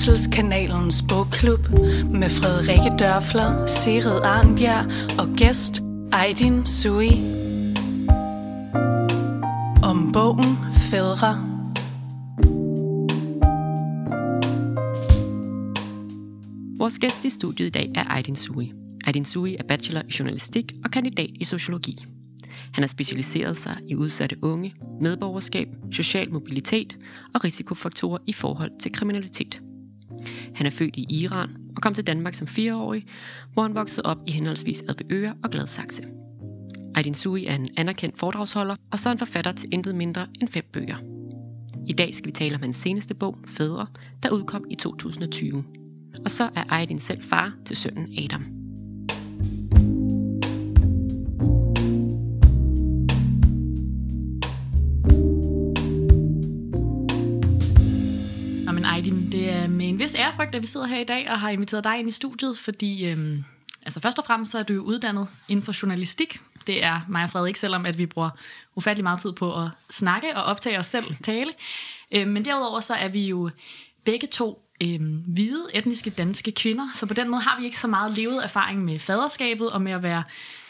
Fødselskanalens bogklub med Frederikke Dørfler, Sirid Arnbjerg og gæst Aydin Sui. Om bogen Fædre. Vores gæst i studiet i dag er Aydin Sui. Aydin Sui er bachelor i journalistik og kandidat i sociologi. Han har specialiseret sig i udsatte unge, medborgerskab, social mobilitet og risikofaktorer i forhold til kriminalitet. Han er født i Iran og kom til Danmark som fireårig, hvor han voksede op i henholdsvis Adbeøre og Gladsaxe. Aydin Sui er en anerkendt foredragsholder, og så er han forfatter til intet mindre end fem bøger. I dag skal vi tale om hans seneste bog, Fædre, der udkom i 2020. Og så er Aydin selv far til sønnen Adam. Vis ærefrygt, at vi sidder her i dag og har inviteret dig ind i studiet, fordi øhm, altså først og fremmest så er du jo uddannet inden for journalistik. Det er mig og Frederik, selvom at vi bruger ufattelig meget tid på at snakke og optage os selv tale. Øhm, men derudover så er vi jo begge to øhm, hvide, etniske danske kvinder, så på den måde har vi ikke så meget levet erfaring med faderskabet og med at være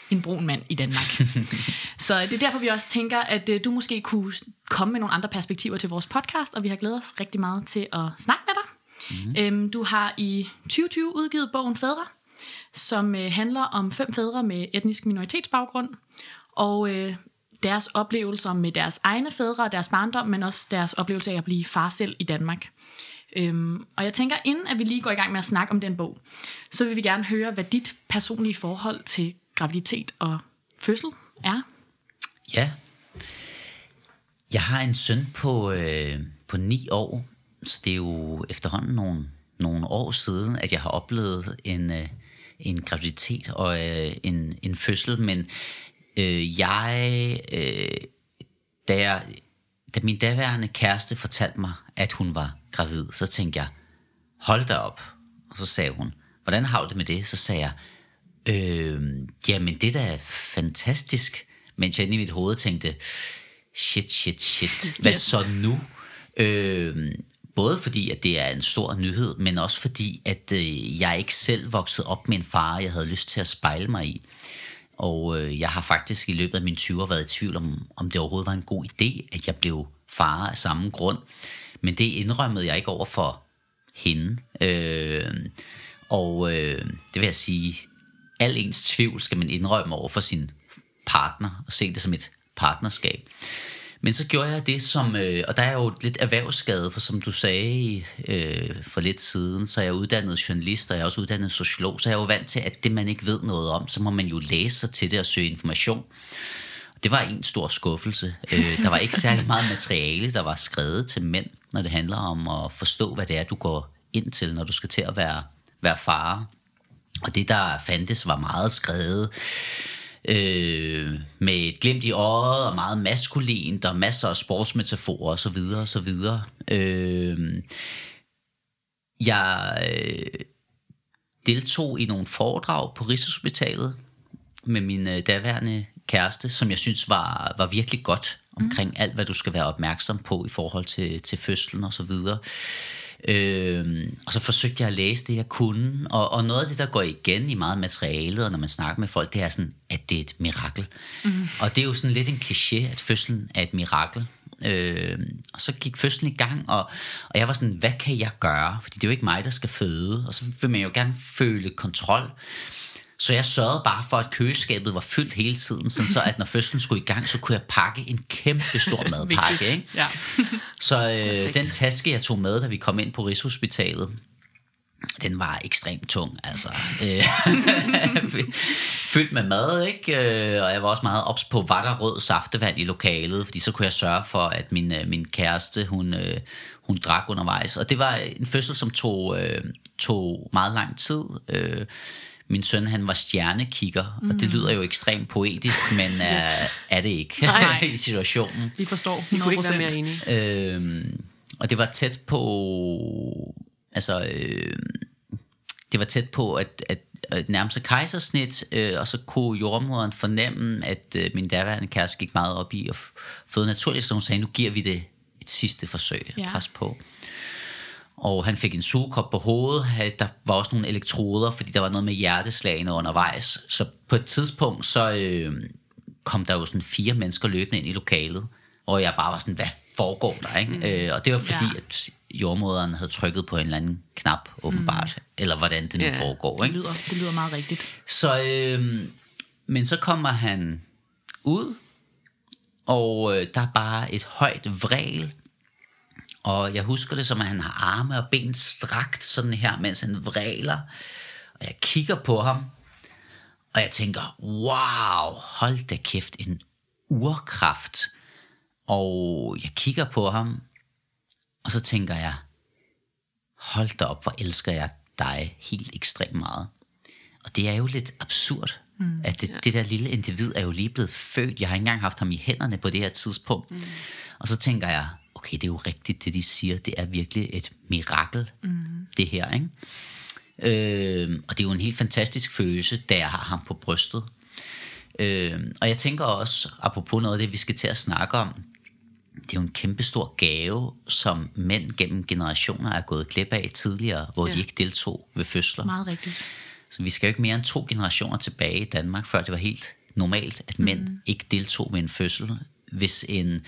en brun mand i Danmark. så det er derfor, vi også tænker, at øh, du måske kunne komme med nogle andre perspektiver til vores podcast, og vi har glædet os rigtig meget til at snakke med dig. Mm. Øhm, du har i 2020 udgivet bogen Fædre, som øh, handler om fem fædre med etnisk minoritetsbaggrund, og øh, deres oplevelser med deres egne fædre og deres barndom, men også deres oplevelse af at blive far selv i Danmark. Øhm, og jeg tænker, inden at vi lige går i gang med at snakke om den bog, så vil vi gerne høre, hvad dit personlige forhold til graviditet og fødsel er. Ja. Jeg har en søn på, øh, på ni år, så det er jo efterhånden nogle, nogle år siden, at jeg har oplevet en, øh, en graviditet og øh, en, en fødsel, men øh, jeg, øh, da jeg, da min daværende kæreste fortalte mig, at hun var gravid, så tænkte jeg, hold da op. Og så sagde hun, hvordan har du det med det? Så sagde jeg, øh, jamen det der er fantastisk. Mens jeg inde i mit hoved tænkte, shit, shit, shit, hvad yes. så nu? Øh, både fordi, at det er en stor nyhed, men også fordi, at øh, jeg ikke selv voksede op med en far, jeg havde lyst til at spejle mig i. Og øh, jeg har faktisk i løbet af mine 20'er været i tvivl om, om det overhovedet var en god idé, at jeg blev far af samme grund. Men det indrømmede jeg ikke over for hende. Øh, og øh, det vil jeg sige, al ens tvivl skal man indrømme over for sin partner, og se det som et partnerskab. Men så gjorde jeg det som, øh, og der er jo lidt erhvervsskade, for som du sagde øh, for lidt siden, så er jeg uddannet journalist, og jeg er også uddannet sociolog, så jeg er jo vant til, at det man ikke ved noget om, så må man jo læse sig til det og søge information. Det var en stor skuffelse. Øh, der var ikke særlig meget materiale, der var skrevet til mænd, når det handler om at forstå, hvad det er, du går ind til, når du skal til at være, være far. Og det, der fandtes, var meget skrevet øh, med et glimt i øjet og meget maskulint og masser af sportsmetaforer osv. osv. Øh, jeg øh, deltog i nogle foredrag på Rigshospitalet med min øh, daværende kæreste, som jeg synes var, var virkelig godt omkring mm. alt, hvad du skal være opmærksom på i forhold til, til fødslen og så videre. Øh, og så forsøgte jeg at læse det, jeg kunne. Og, og noget af det, der går igen i meget materialet, og når man snakker med folk, det er sådan, at det er et mirakel. Mm. Og det er jo sådan lidt en kliché, at fødslen er et mirakel. Øh, og så gik fødslen i gang, og, og jeg var sådan, hvad kan jeg gøre? Fordi det er jo ikke mig, der skal føde. Og så vil man jo gerne føle kontrol. Så jeg sørgede bare for, at køleskabet var fyldt hele tiden, sådan så at når fødslen skulle i gang, så kunne jeg pakke en kæmpe stor madpakke. Ikke? Ja. så øh, den taske, jeg tog med, da vi kom ind på Rigshospitalet, den var ekstremt tung, altså. Øh, fyldt med mad, ikke? Øh, og jeg var også meget ops på, var der rød saftevand i lokalet, fordi så kunne jeg sørge for, at min, øh, min kæreste, hun, hun drak undervejs. Og det var en fødsel, som tog, tog meget lang tid. Min søn, han var stjernekigger, mm. og det mm. lyder jo ekstremt poetisk, men yes. er, er det ikke nej, i situationen. Vi forstår. Vi kunne ikke være mere enige. Øhm, og det var tæt på, altså, øh, det var tæt på at, at, at nærme sig kejsersnit, øh, og så kunne jordmoderen fornemme, at øh, min daværende kæreste gik meget op i at føde naturligt, så hun sagde, nu giver vi det et sidste forsøg. Ja. Pas på. Og han fik en sugekop på hovedet. Der var også nogle elektroder, fordi der var noget med hjerteslagene undervejs. Så på et tidspunkt, så øh, kom der jo sådan fire mennesker løbende ind i lokalet, og jeg bare var sådan, hvad foregår der? Ikke? Mm. Øh, og det var fordi, ja. at jordmoderen havde trykket på en eller anden knap, åbenbart. Mm. Eller hvordan det nu yeah. foregår. Ikke? Det, lyder, det lyder meget rigtigt. Så, øh, men så kommer han ud, og øh, der er bare et højt vræl og jeg husker det som, at han har arme og ben strakt sådan her, mens han vræler. Og jeg kigger på ham, og jeg tænker, wow, hold da kæft, en urkraft. Og jeg kigger på ham, og så tænker jeg, hold da op, hvor elsker jeg dig helt ekstremt meget. Og det er jo lidt absurd, mm, at det, ja. det der lille individ er jo lige blevet født. Jeg har ikke engang haft ham i hænderne på det her tidspunkt. Mm. Og så tænker jeg, okay, det er jo rigtigt, det de siger. Det er virkelig et mirakel, mm. det her. Ikke? Øh, og det er jo en helt fantastisk følelse, da jeg har ham på brystet. Øh, og jeg tænker også, apropos noget af det, vi skal til at snakke om, det er jo en kæmpe stor gave, som mænd gennem generationer er gået glip af tidligere, hvor ja. de ikke deltog ved fødsler. Meget rigtigt. Så vi skal jo ikke mere end to generationer tilbage i Danmark, før det var helt normalt, at mænd mm. ikke deltog ved en fødsel. Hvis en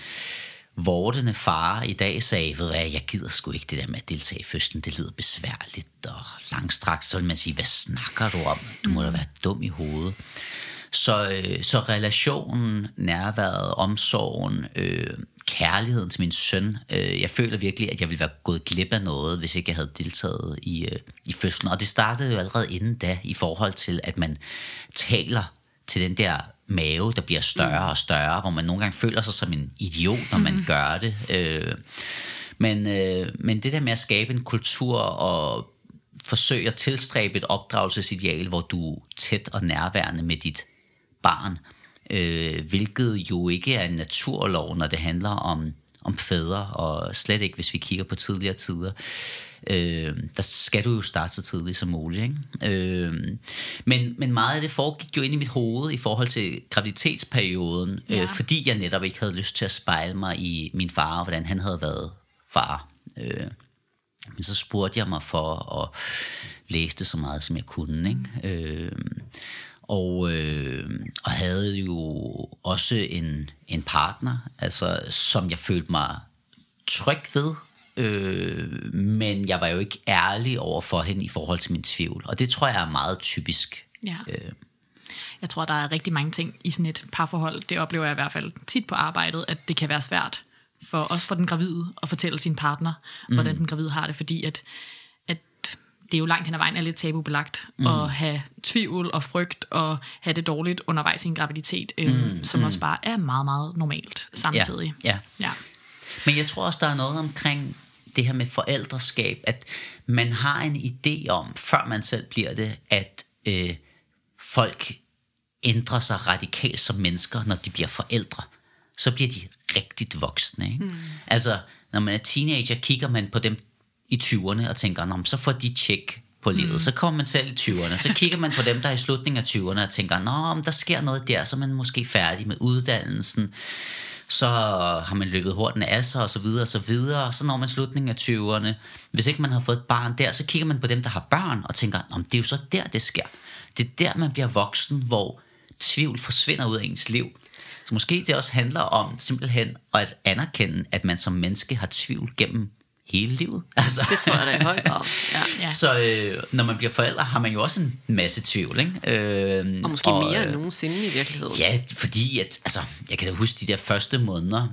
vortende far i dag sagde, ved hvad, jeg gider sgu ikke det der med at deltage i fødslen, det lyder besværligt og langstrakt, så vil man sige, hvad snakker du om? Du må da være dum i hovedet. Så, øh, så relationen, nærværet, omsorgen, øh, kærligheden til min søn, øh, jeg føler virkelig, at jeg ville være gået glip af noget, hvis ikke jeg havde deltaget i, øh, i fødslen. Og det startede jo allerede inden da, i forhold til, at man taler til den der mave, der bliver større og større, hvor man nogle gange føler sig som en idiot, når man mm. gør det. Øh, men, øh, men det der med at skabe en kultur og forsøge at tilstræbe et opdragelsesideal, hvor du er tæt og nærværende med dit barn, øh, hvilket jo ikke er en naturlov, når det handler om, om fædre, og slet ikke, hvis vi kigger på tidligere tider øh, der skal du jo starte så tidligt som muligt. Ikke? Øh, men, men meget af det foregik jo ind i mit hoved i forhold til graviditetsperioden, øh, ja. øh, fordi jeg netop ikke havde lyst til at spejle mig i min far, og hvordan han havde været far. Øh, men så spurgte jeg mig for at læse det så meget, som jeg kunne. Ikke? Øh, og, øh, og havde jo også en, en partner, altså, som jeg følte mig tryg ved, Øh, men jeg var jo ikke ærlig over for hende i forhold til min tvivl. Og det tror jeg er meget typisk. Ja. Øh. Jeg tror, der er rigtig mange ting i sådan et parforhold. Det oplever jeg i hvert fald tit på arbejdet, at det kan være svært for også for den gravide at fortælle sin partner, mm. hvordan den gravide har det, fordi at, at det er jo langt hen ad vejen er lidt tabubelagt mm. at have tvivl og frygt og have det dårligt undervejs i en graviditet, øh, mm. som mm. også bare er meget, meget normalt samtidig. Ja, ja. ja. Men jeg tror også, der er noget omkring det her med forældreskab, at man har en idé om, før man selv bliver det, at øh, folk ændrer sig radikalt som mennesker, når de bliver forældre. Så bliver de rigtigt voksne. Ikke? Mm. Altså, når man er teenager, kigger man på dem i 20'erne og tænker, Nå, så får de tjek på livet. Mm. Så kommer man selv i 20'erne, så kigger man på dem, der er i slutningen af 20'erne og tænker, Nå, der sker noget der, så er man måske færdig med uddannelsen så har man løbet hurtigt af sig og så videre og så videre, og så når man slutningen af 20'erne, hvis ikke man har fået et barn der, så kigger man på dem, der har børn, og tænker, Nå, det er jo så der, det sker. Det er der, man bliver voksen, hvor tvivl forsvinder ud af ens liv. Så måske det også handler om simpelthen at anerkende, at man som menneske har tvivl gennem hele livet. Altså. Det tror jeg da i høj grad. Ja. ja. Så øh, når man bliver forældre, har man jo også en masse tvivl. Ikke? Øh, og måske og, mere end nogensinde i virkeligheden. Ja, fordi at, altså, jeg kan da huske de der første måneder,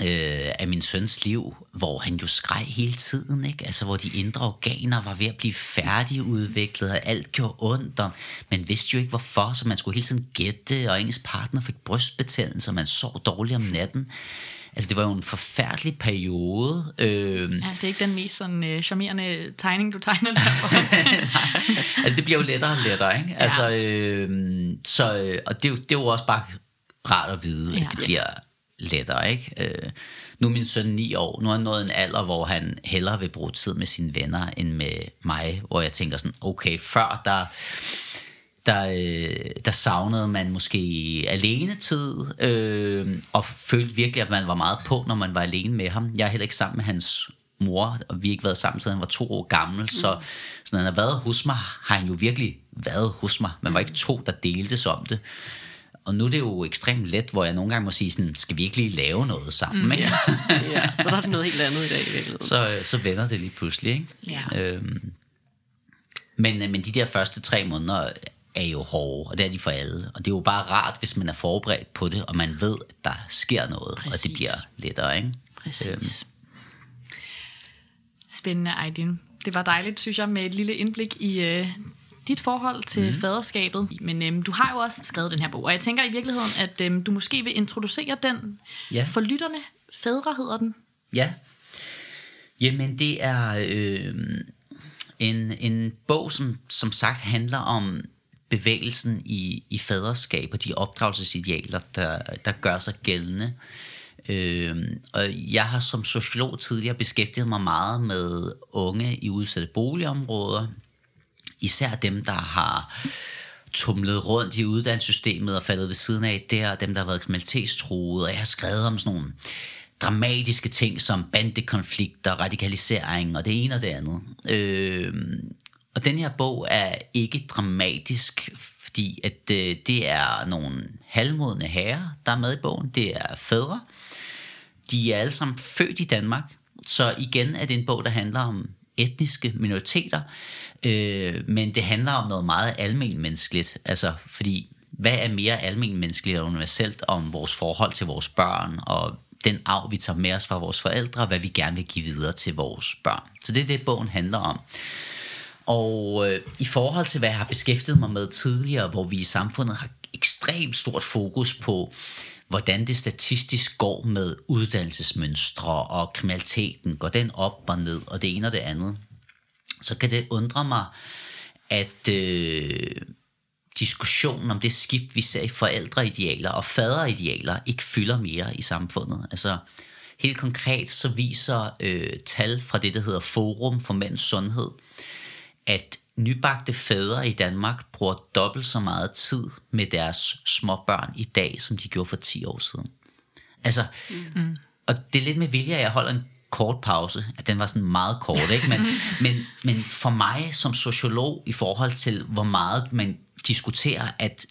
øh, af min søns liv, hvor han jo skreg hele tiden, ikke? Altså, hvor de indre organer var ved at blive færdigudviklet, og alt gjorde ondt, og man vidste jo ikke hvorfor, så man skulle hele tiden gætte, og ens partner fik brystbetændelse, og man sov dårligt om natten. Altså, det var jo en forfærdelig periode. Øh, ja, det er ikke den mest sådan øh, charmerende tegning, du tegner der altså, det bliver jo lettere og lettere, ikke? Altså, øh, så, og det, det er jo også bare rart at vide, ja. at det bliver lettere, ikke? Øh, nu er min søn 9 år, nu er han nået en alder, hvor han hellere vil bruge tid med sine venner, end med mig, hvor jeg tænker sådan, okay, før der der, øh, der savnede man måske alene tid, øh, og følte virkelig, at man var meget på, når man var alene med ham. Jeg er heller ikke sammen med hans mor, og vi har ikke været sammen, siden han var to år gammel, mm. så, så når han har været hos mig, har han jo virkelig været hos mig. Man var ikke to, der delte om det. Og nu er det jo ekstremt let, hvor jeg nogle gange må sige sådan, skal vi ikke lige lave noget sammen? Mm, ikke? Ja. ja, så der er noget helt andet i dag. I så, så vender det lige pludselig. Ikke? Ja. Øhm, men, men de der første tre måneder er jo hårde, og det er de for alle. Og det er jo bare rart, hvis man er forberedt på det, og man ved, at der sker noget, Præcis. og det bliver lettere. Ikke? Præcis. Øhm. Spændende, Aydin. Det var dejligt, synes jeg, med et lille indblik i øh, dit forhold til mm. faderskabet. Men øhm, du har jo også skrevet den her bog, og jeg tænker i virkeligheden, at øhm, du måske vil introducere den ja. for lytterne. Fædre hedder den. Ja. Jamen, det er øh, en, en bog, som som sagt handler om bevægelsen i, i faderskab og de opdragelsesidealer, der, der gør sig gældende. Øh, og jeg har som sociolog tidligere beskæftiget mig meget med unge i udsatte boligområder, især dem, der har tumlet rundt i uddannelsessystemet og faldet ved siden af der, dem, der har været kriminalitetstruede, og jeg har skrevet om sådan nogle dramatiske ting som bandekonflikter, radikalisering og det ene og det andet. Øh, og den her bog er ikke dramatisk, fordi at øh, det er nogle halvmodne herrer, der er med i bogen. Det er fædre. De er alle sammen født i Danmark, så igen er det en bog, der handler om etniske minoriteter, øh, men det handler om noget meget almenmenneskeligt, altså fordi hvad er mere almenmenneskeligt og universelt om vores forhold til vores børn, og den arv, vi tager med os fra vores forældre, og hvad vi gerne vil give videre til vores børn. Så det er det, bogen handler om. Og øh, i forhold til, hvad jeg har beskæftiget mig med tidligere, hvor vi i samfundet har ekstremt stort fokus på, hvordan det statistisk går med uddannelsesmønstre og kriminaliteten, går den op og ned, og det ene og det andet, så kan det undre mig, at øh, diskussionen om det skift, vi ser i forældreidealer og faderidealer, ikke fylder mere i samfundet. Altså helt konkret så viser øh, tal fra det, der hedder Forum for Mænds Sundhed, at nybagte fædre i Danmark bruger dobbelt så meget tid med deres små børn i dag, som de gjorde for 10 år siden. Altså, mm. og det er lidt med vilje, at jeg holder en kort pause, at den var sådan meget kort, ikke? Men, men, men for mig som sociolog i forhold til, hvor meget man diskuterer, at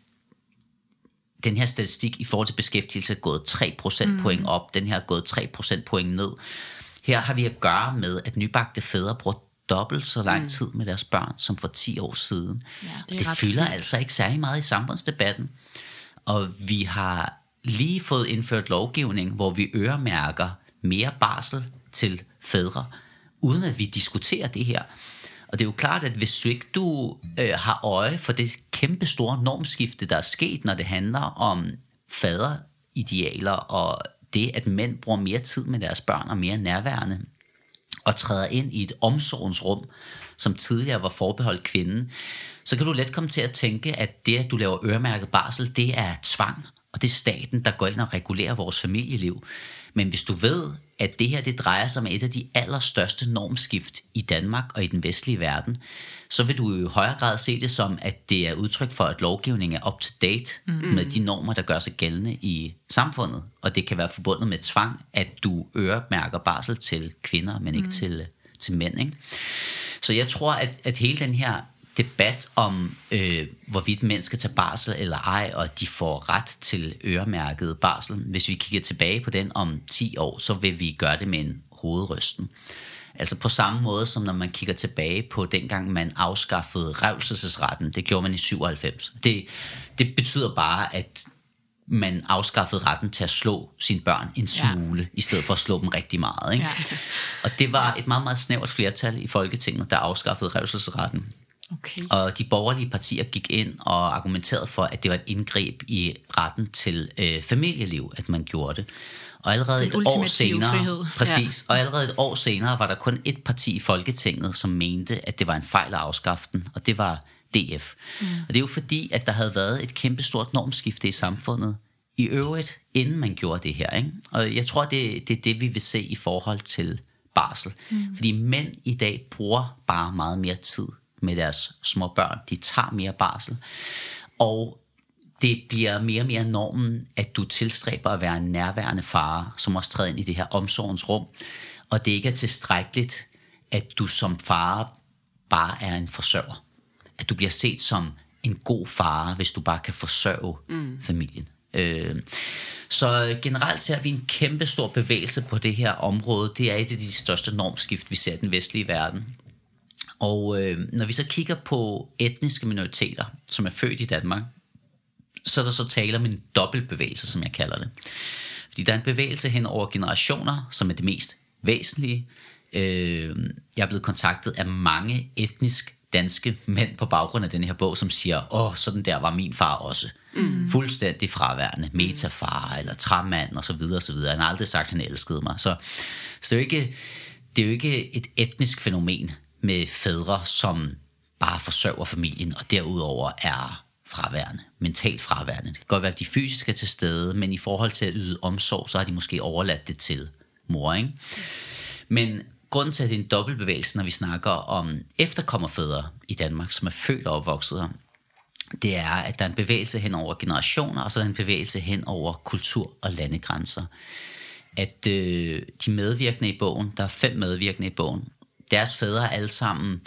den her statistik i forhold til beskæftigelse er gået 3 procentpoint mm. op, den her er gået 3 procentpoint ned. Her har vi at gøre med, at nybagte fædre bruger dobbelt så lang mm. tid med deres børn som for 10 år siden. Ja, det det fylder vildt. altså ikke særlig meget i samfundsdebatten. Og vi har lige fået indført lovgivning, hvor vi øremærker mere barsel til fædre, uden at vi diskuterer det her. Og det er jo klart, at hvis du ikke du øh, har øje for det kæmpe store normskifte, der er sket, når det handler om faderidealer og det, at mænd bruger mere tid med deres børn og mere nærværende, og træder ind i et omsorgsrum, som tidligere var forbeholdt kvinden, så kan du let komme til at tænke, at det, at du laver øremærket barsel, det er tvang, og det er staten, der går ind og regulerer vores familieliv. Men hvis du ved, at det her det drejer sig om et af de allerstørste normskift i Danmark og i den vestlige verden, så vil du i højere grad se det som, at det er udtryk for, at lovgivningen er up-to-date mm. med de normer, der gør sig gældende i samfundet. Og det kan være forbundet med tvang, at du øremærker barsel til kvinder, men ikke mm. til, til mænd. Ikke? Så jeg tror, at, at hele den her debat om, øh, hvorvidt mænd skal tage barsel eller ej, og de får ret til øremærket barsel. Hvis vi kigger tilbage på den om 10 år, så vil vi gøre det med en hovedrysten. Altså på samme måde som når man kigger tilbage på dengang man afskaffede revselsesretten, det gjorde man i 97. Det, det betyder bare, at man afskaffede retten til at slå sine børn en smule, ja. i stedet for at slå dem rigtig meget. Ikke? Ja. Og det var et meget, meget snævert flertal i Folketinget, der afskaffede revselsesretten. Okay. Og de borgerlige partier gik ind og argumenterede for, at det var et indgreb i retten til øh, familieliv, at man gjorde det. Og allerede et år senere, frihed. præcis, ja. og allerede et år senere var der kun et parti i Folketinget, som mente, at det var en fejl at afskaffe den, og det var DF. Mm. Og det er jo fordi, at der havde været et kæmpestort normskifte i samfundet i øvrigt, inden man gjorde det her. Ikke? Og jeg tror, det, det er det, vi vil se i forhold til barsel. Mm. Fordi mænd i dag bruger bare meget mere tid med deres små børn. De tager mere barsel. Og det bliver mere og mere normen, at du tilstræber at være en nærværende far, som også træder ind i det her omsorgens rum. og det ikke er tilstrækkeligt, at du som far bare er en forsørger. At du bliver set som en god far, hvis du bare kan forsørge mm. familien. Øh, så generelt ser vi en kæmpe stor bevægelse på det her område. Det er et af de største normskift, vi ser i den vestlige verden. Og øh, når vi så kigger på etniske minoriteter, som er født i Danmark, så er der så tale om en dobbeltbevægelse, som jeg kalder det. Fordi der er en bevægelse hen over generationer, som er det mest væsentlige. Øh, jeg er blevet kontaktet af mange etnisk danske mænd på baggrund af den her bog, som siger, åh, sådan der var min far også. Mm. Fuldstændig fraværende, metafar eller træmand og så videre og så videre. Han har aldrig sagt, at han elskede mig. Så, så det, er jo ikke, det er jo ikke et etnisk fænomen med fædre, som bare forsørger familien, og derudover er fraværende, mentalt fraværende. Det kan godt være, at de fysisk er til stede, men i forhold til at yde omsorg, så har de måske overladt det til mor. Ikke? Men grunden til, at det er en dobbeltbevægelse, når vi snakker om efterkommerfædre i Danmark, som er født og opvokset her, det er, at der er en bevægelse hen over generationer, og så er der en bevægelse hen over kultur- og landegrænser. At øh, de medvirkende i bogen, der er fem medvirkende i bogen, deres fædre er alle sammen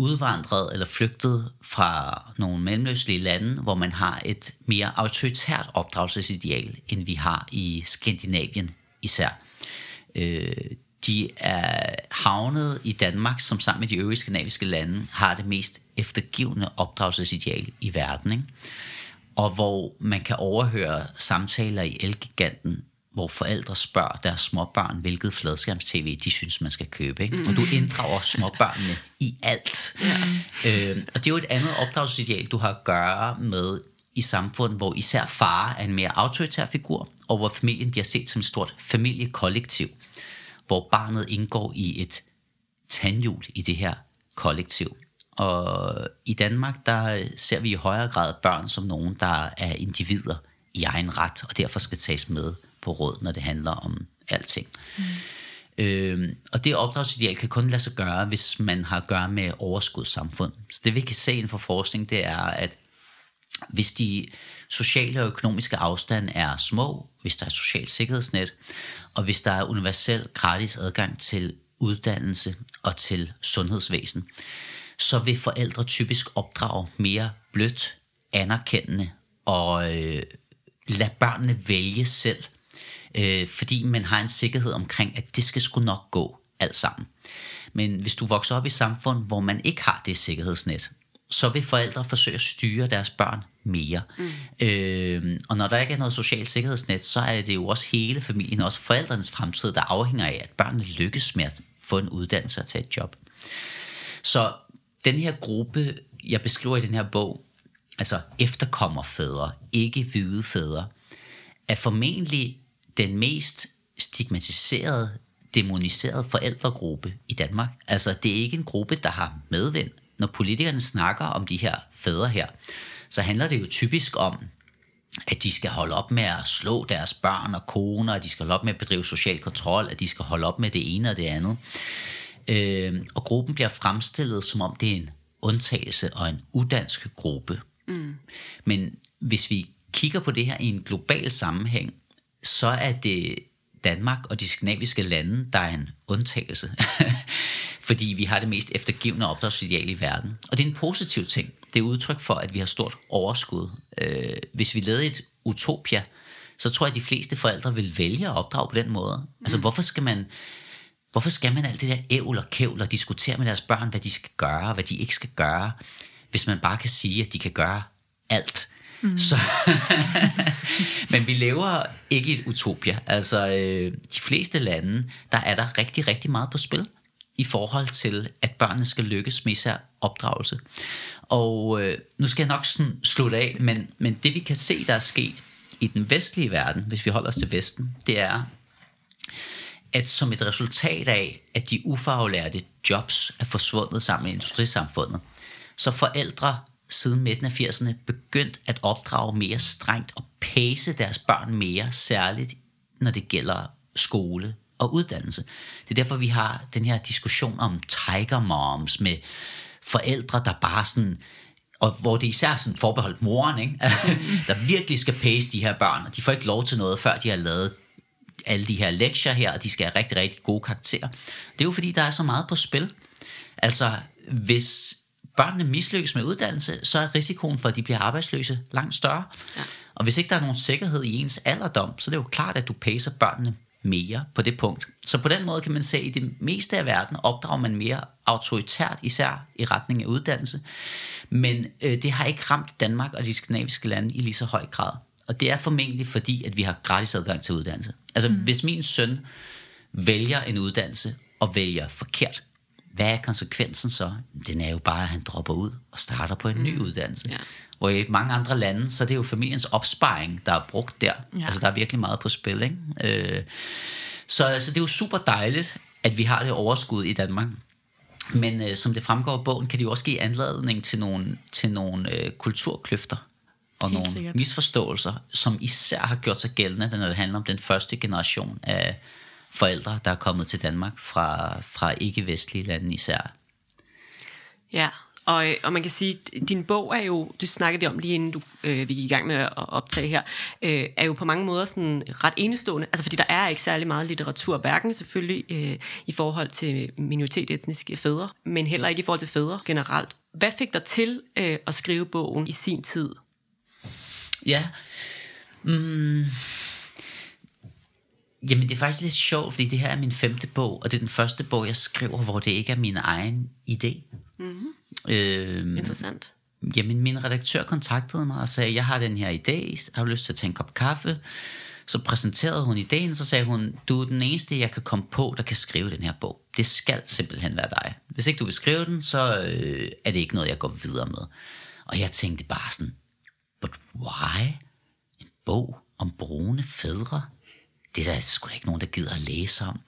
udvandret eller flygtet fra nogle mellemøstlige lande, hvor man har et mere autoritært opdragelsesideal, end vi har i Skandinavien især. Øh, de er havnet i Danmark, som sammen med de øvrige skandinaviske lande har det mest eftergivende opdragelsesideal i verden. Ikke? Og hvor man kan overhøre samtaler i Elgiganten, hvor forældre spørger deres småbørn, hvilket fladskærms-tv de synes, man skal købe. Ikke? Og du inddrager småbørnene i alt. Ja. Øh, og det er jo et andet opdragelsesideal, du har at gøre med i samfundet, hvor især far er en mere autoritær figur, og hvor familien bliver set som et stort familiekollektiv hvor barnet indgår i et tandhjul i det her kollektiv. Og i Danmark, der ser vi i højere grad børn som nogen, der er individer i egen ret, og derfor skal tages med på råd, når det handler om alting. Mm. Øhm, og det opdragsideal kan kun lade sig gøre, hvis man har at gøre med overskudssamfund. Så det vi kan se inden for forskning, det er, at hvis de sociale og økonomiske afstand er små, hvis der er et socialt sikkerhedsnet, og hvis der er universel gratis adgang til uddannelse og til sundhedsvæsen, så vil forældre typisk opdrage mere blødt, anerkendende og øh, lade børnene vælge selv, øh, fordi man har en sikkerhed omkring, at det skal sgu nok gå alt sammen. Men hvis du vokser op i et samfund, hvor man ikke har det sikkerhedsnet, så vil forældre forsøge at styre deres børn mere. Mm. Øh, og når der ikke er noget socialt sikkerhedsnet, så er det jo også hele familien, også forældrenes fremtid, der afhænger af, at børnene lykkes med at få en uddannelse og tage et job. Så den her gruppe, jeg beskriver i den her bog, altså efterkommerfædre, ikke hvide fædre, er formentlig den mest stigmatiserede, demoniserede forældregruppe i Danmark. Altså, det er ikke en gruppe, der har medvind. Når politikerne snakker om de her fædre her, så handler det jo typisk om, at de skal holde op med at slå deres børn og koner, at de skal holde op med at bedrive social kontrol, at de skal holde op med det ene og det andet. Øh, og gruppen bliver fremstillet, som om det er en undtagelse og en udansk gruppe. Mm. Men hvis vi kigger på det her i en global sammenhæng, så er det Danmark og de skandinaviske lande, der er en undtagelse. Fordi vi har det mest eftergivende opdragsideal i verden. Og det er en positiv ting det er udtryk for, at vi har stort overskud. Øh, hvis vi levede et utopia, så tror jeg, at de fleste forældre vil vælge at opdrage på den måde. Mm. Altså, hvorfor skal man... Hvorfor skal man alt det der ævl og kævl og diskutere med deres børn, hvad de skal gøre og hvad de ikke skal gøre, hvis man bare kan sige, at de kan gøre alt? Mm. Så, men vi lever ikke i et utopia. Altså, øh, de fleste lande, der er der rigtig, rigtig meget på spil i forhold til, at børnene skal lykkes med især opdragelse. Og øh, nu skal jeg nok sådan slutte af, men, men det vi kan se, der er sket i den vestlige verden, hvis vi holder os til Vesten, det er, at som et resultat af, at de ufaglærte jobs er forsvundet sammen med industrisamfundet, så forældre siden midten af 80'erne begyndt at opdrage mere strengt og pace deres børn mere, særligt når det gælder skole og uddannelse. Det er derfor, vi har den her diskussion om tiger moms med forældre, der bare sådan, og hvor det især sådan forbeholdt moren, ikke? der virkelig skal pace de her børn, og de får ikke lov til noget, før de har lavet alle de her lektier her, og de skal have rigtig, rigtig gode karakterer. Det er jo fordi, der er så meget på spil. Altså, hvis børnene mislykkes med uddannelse, så er risikoen for, at de bliver arbejdsløse langt større. Ja. Og hvis ikke der er nogen sikkerhed i ens alderdom, så er det jo klart, at du pacer børnene mere på det punkt. Så på den måde kan man se, at i det meste af verden opdrager man mere autoritært, især i retning af uddannelse. Men øh, det har ikke ramt Danmark og de skandinaviske lande i lige så høj grad. Og det er formentlig fordi, at vi har gratis adgang til uddannelse. Altså mm. hvis min søn vælger en uddannelse og vælger forkert, hvad er konsekvensen så? Den er jo bare, at han dropper ud og starter på en mm. ny uddannelse. Ja. Hvor i mange andre lande, så er det jo familiens opsparing, der er brugt der. Ja. Altså der er virkelig meget på spil. Ikke? Øh, så, så det er jo super dejligt, at vi har det overskud i Danmark. Men øh, som det fremgår af bogen, kan det jo også give anledning til nogle, til nogle øh, kulturkløfter og Helt nogle sikkert. misforståelser, som især har gjort sig gældende, når det handler om den første generation af forældre, der er kommet til Danmark fra, fra ikke-vestlige lande især. Ja, og, og man kan sige, at din bog er jo, det snakkede vi om lige inden du, øh, vi gik i gang med at optage her, øh, er jo på mange måder sådan ret enestående, altså fordi der er ikke særlig meget litteratur, hverken selvfølgelig øh, i forhold til minoritetsetniske fædre, men heller ikke i forhold til fædre generelt. Hvad fik dig til øh, at skrive bogen i sin tid? Ja, mm, Jamen det er faktisk lidt sjovt, fordi det her er min femte bog, og det er den første bog, jeg skriver, hvor det ikke er min egen idé. Mm-hmm. Øhm, Interessant. Jamen min redaktør kontaktede mig og sagde, jeg har den her idé, har du lyst til at tage en kop kaffe? Så præsenterede hun ideen, så sagde hun, du er den eneste, jeg kan komme på, der kan skrive den her bog. Det skal simpelthen være dig. Hvis ikke du vil skrive den, så øh, er det ikke noget, jeg går videre med. Og jeg tænkte bare sådan, but why? En bog om brune fædre? Det er der sgu da ikke nogen, der gider at læse om.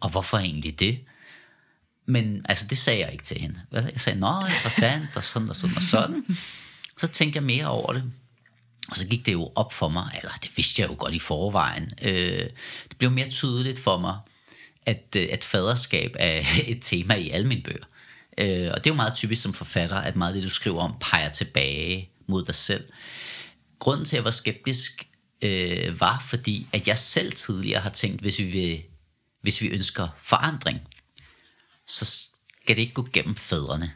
Og hvorfor egentlig det? Men altså, det sagde jeg ikke til hende. Jeg sagde, nå, interessant, og sådan og sådan og sådan. Så tænkte jeg mere over det. Og så gik det jo op for mig, eller det vidste jeg jo godt i forvejen. Øh, det blev mere tydeligt for mig, at, øh, at faderskab er et tema i alle mine bøger. Øh, og det er jo meget typisk som forfatter, at meget af det, du skriver om, peger tilbage mod dig selv. Grunden til, at jeg var skeptisk, øh, var fordi, at jeg selv tidligere har tænkt, hvis vi, vil, hvis vi ønsker forandring, så skal det ikke gå gennem fædrene.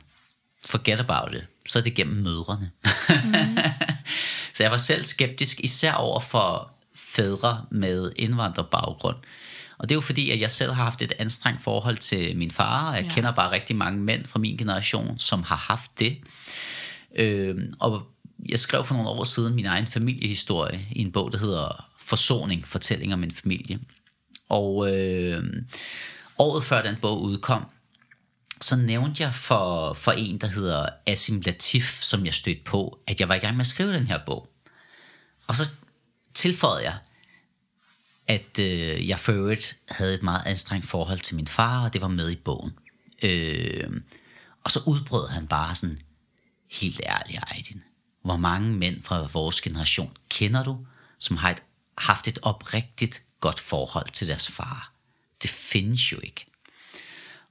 Forget about it. Så er det gennem mødrene. Mm. så jeg var selv skeptisk, især over for fædre med indvandrerbaggrund. Og det er jo fordi, at jeg selv har haft et anstrengt forhold til min far, og jeg ja. kender bare rigtig mange mænd fra min generation, som har haft det. Øh, og jeg skrev for nogle år siden min egen familiehistorie i en bog, der hedder Forsoning, fortælling om en familie. Og øh, året før den bog udkom, så nævnte jeg for, for en, der hedder Asim Latif, som jeg stødte på, at jeg var i gang med at skrive den her bog. Og så tilføjede jeg, at øh, jeg for øvrigt havde et meget anstrengt forhold til min far, og det var med i bogen. Øh, og så udbrød han bare sådan, helt ærligt, Aydin, hvor mange mænd fra vores generation kender du, som har et, haft et oprigtigt godt forhold til deres far? Det findes jo ikke.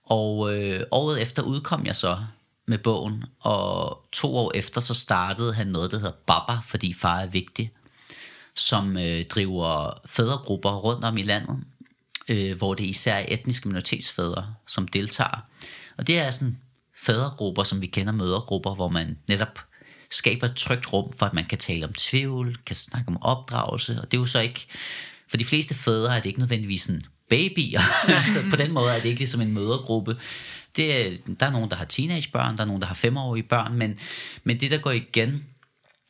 Og øh, året efter udkom jeg så med bogen, og to år efter så startede han noget, der hedder Baba, fordi far er vigtig, som øh, driver fædregrupper rundt om i landet, øh, hvor det især er etniske minoritetsfædre, som deltager. Og det er sådan fædregrupper, som vi kender mødergrupper, hvor man netop skaber et trygt rum for, at man kan tale om tvivl, kan snakke om opdragelse, og det er jo så ikke, for de fleste fædre er det ikke nødvendigvis sådan babyer, altså på den måde er det ikke ligesom en mødergruppe. Det er, der er nogen, der har teenagebørn, der er nogen, der har femårige børn, men, men det, der går igen,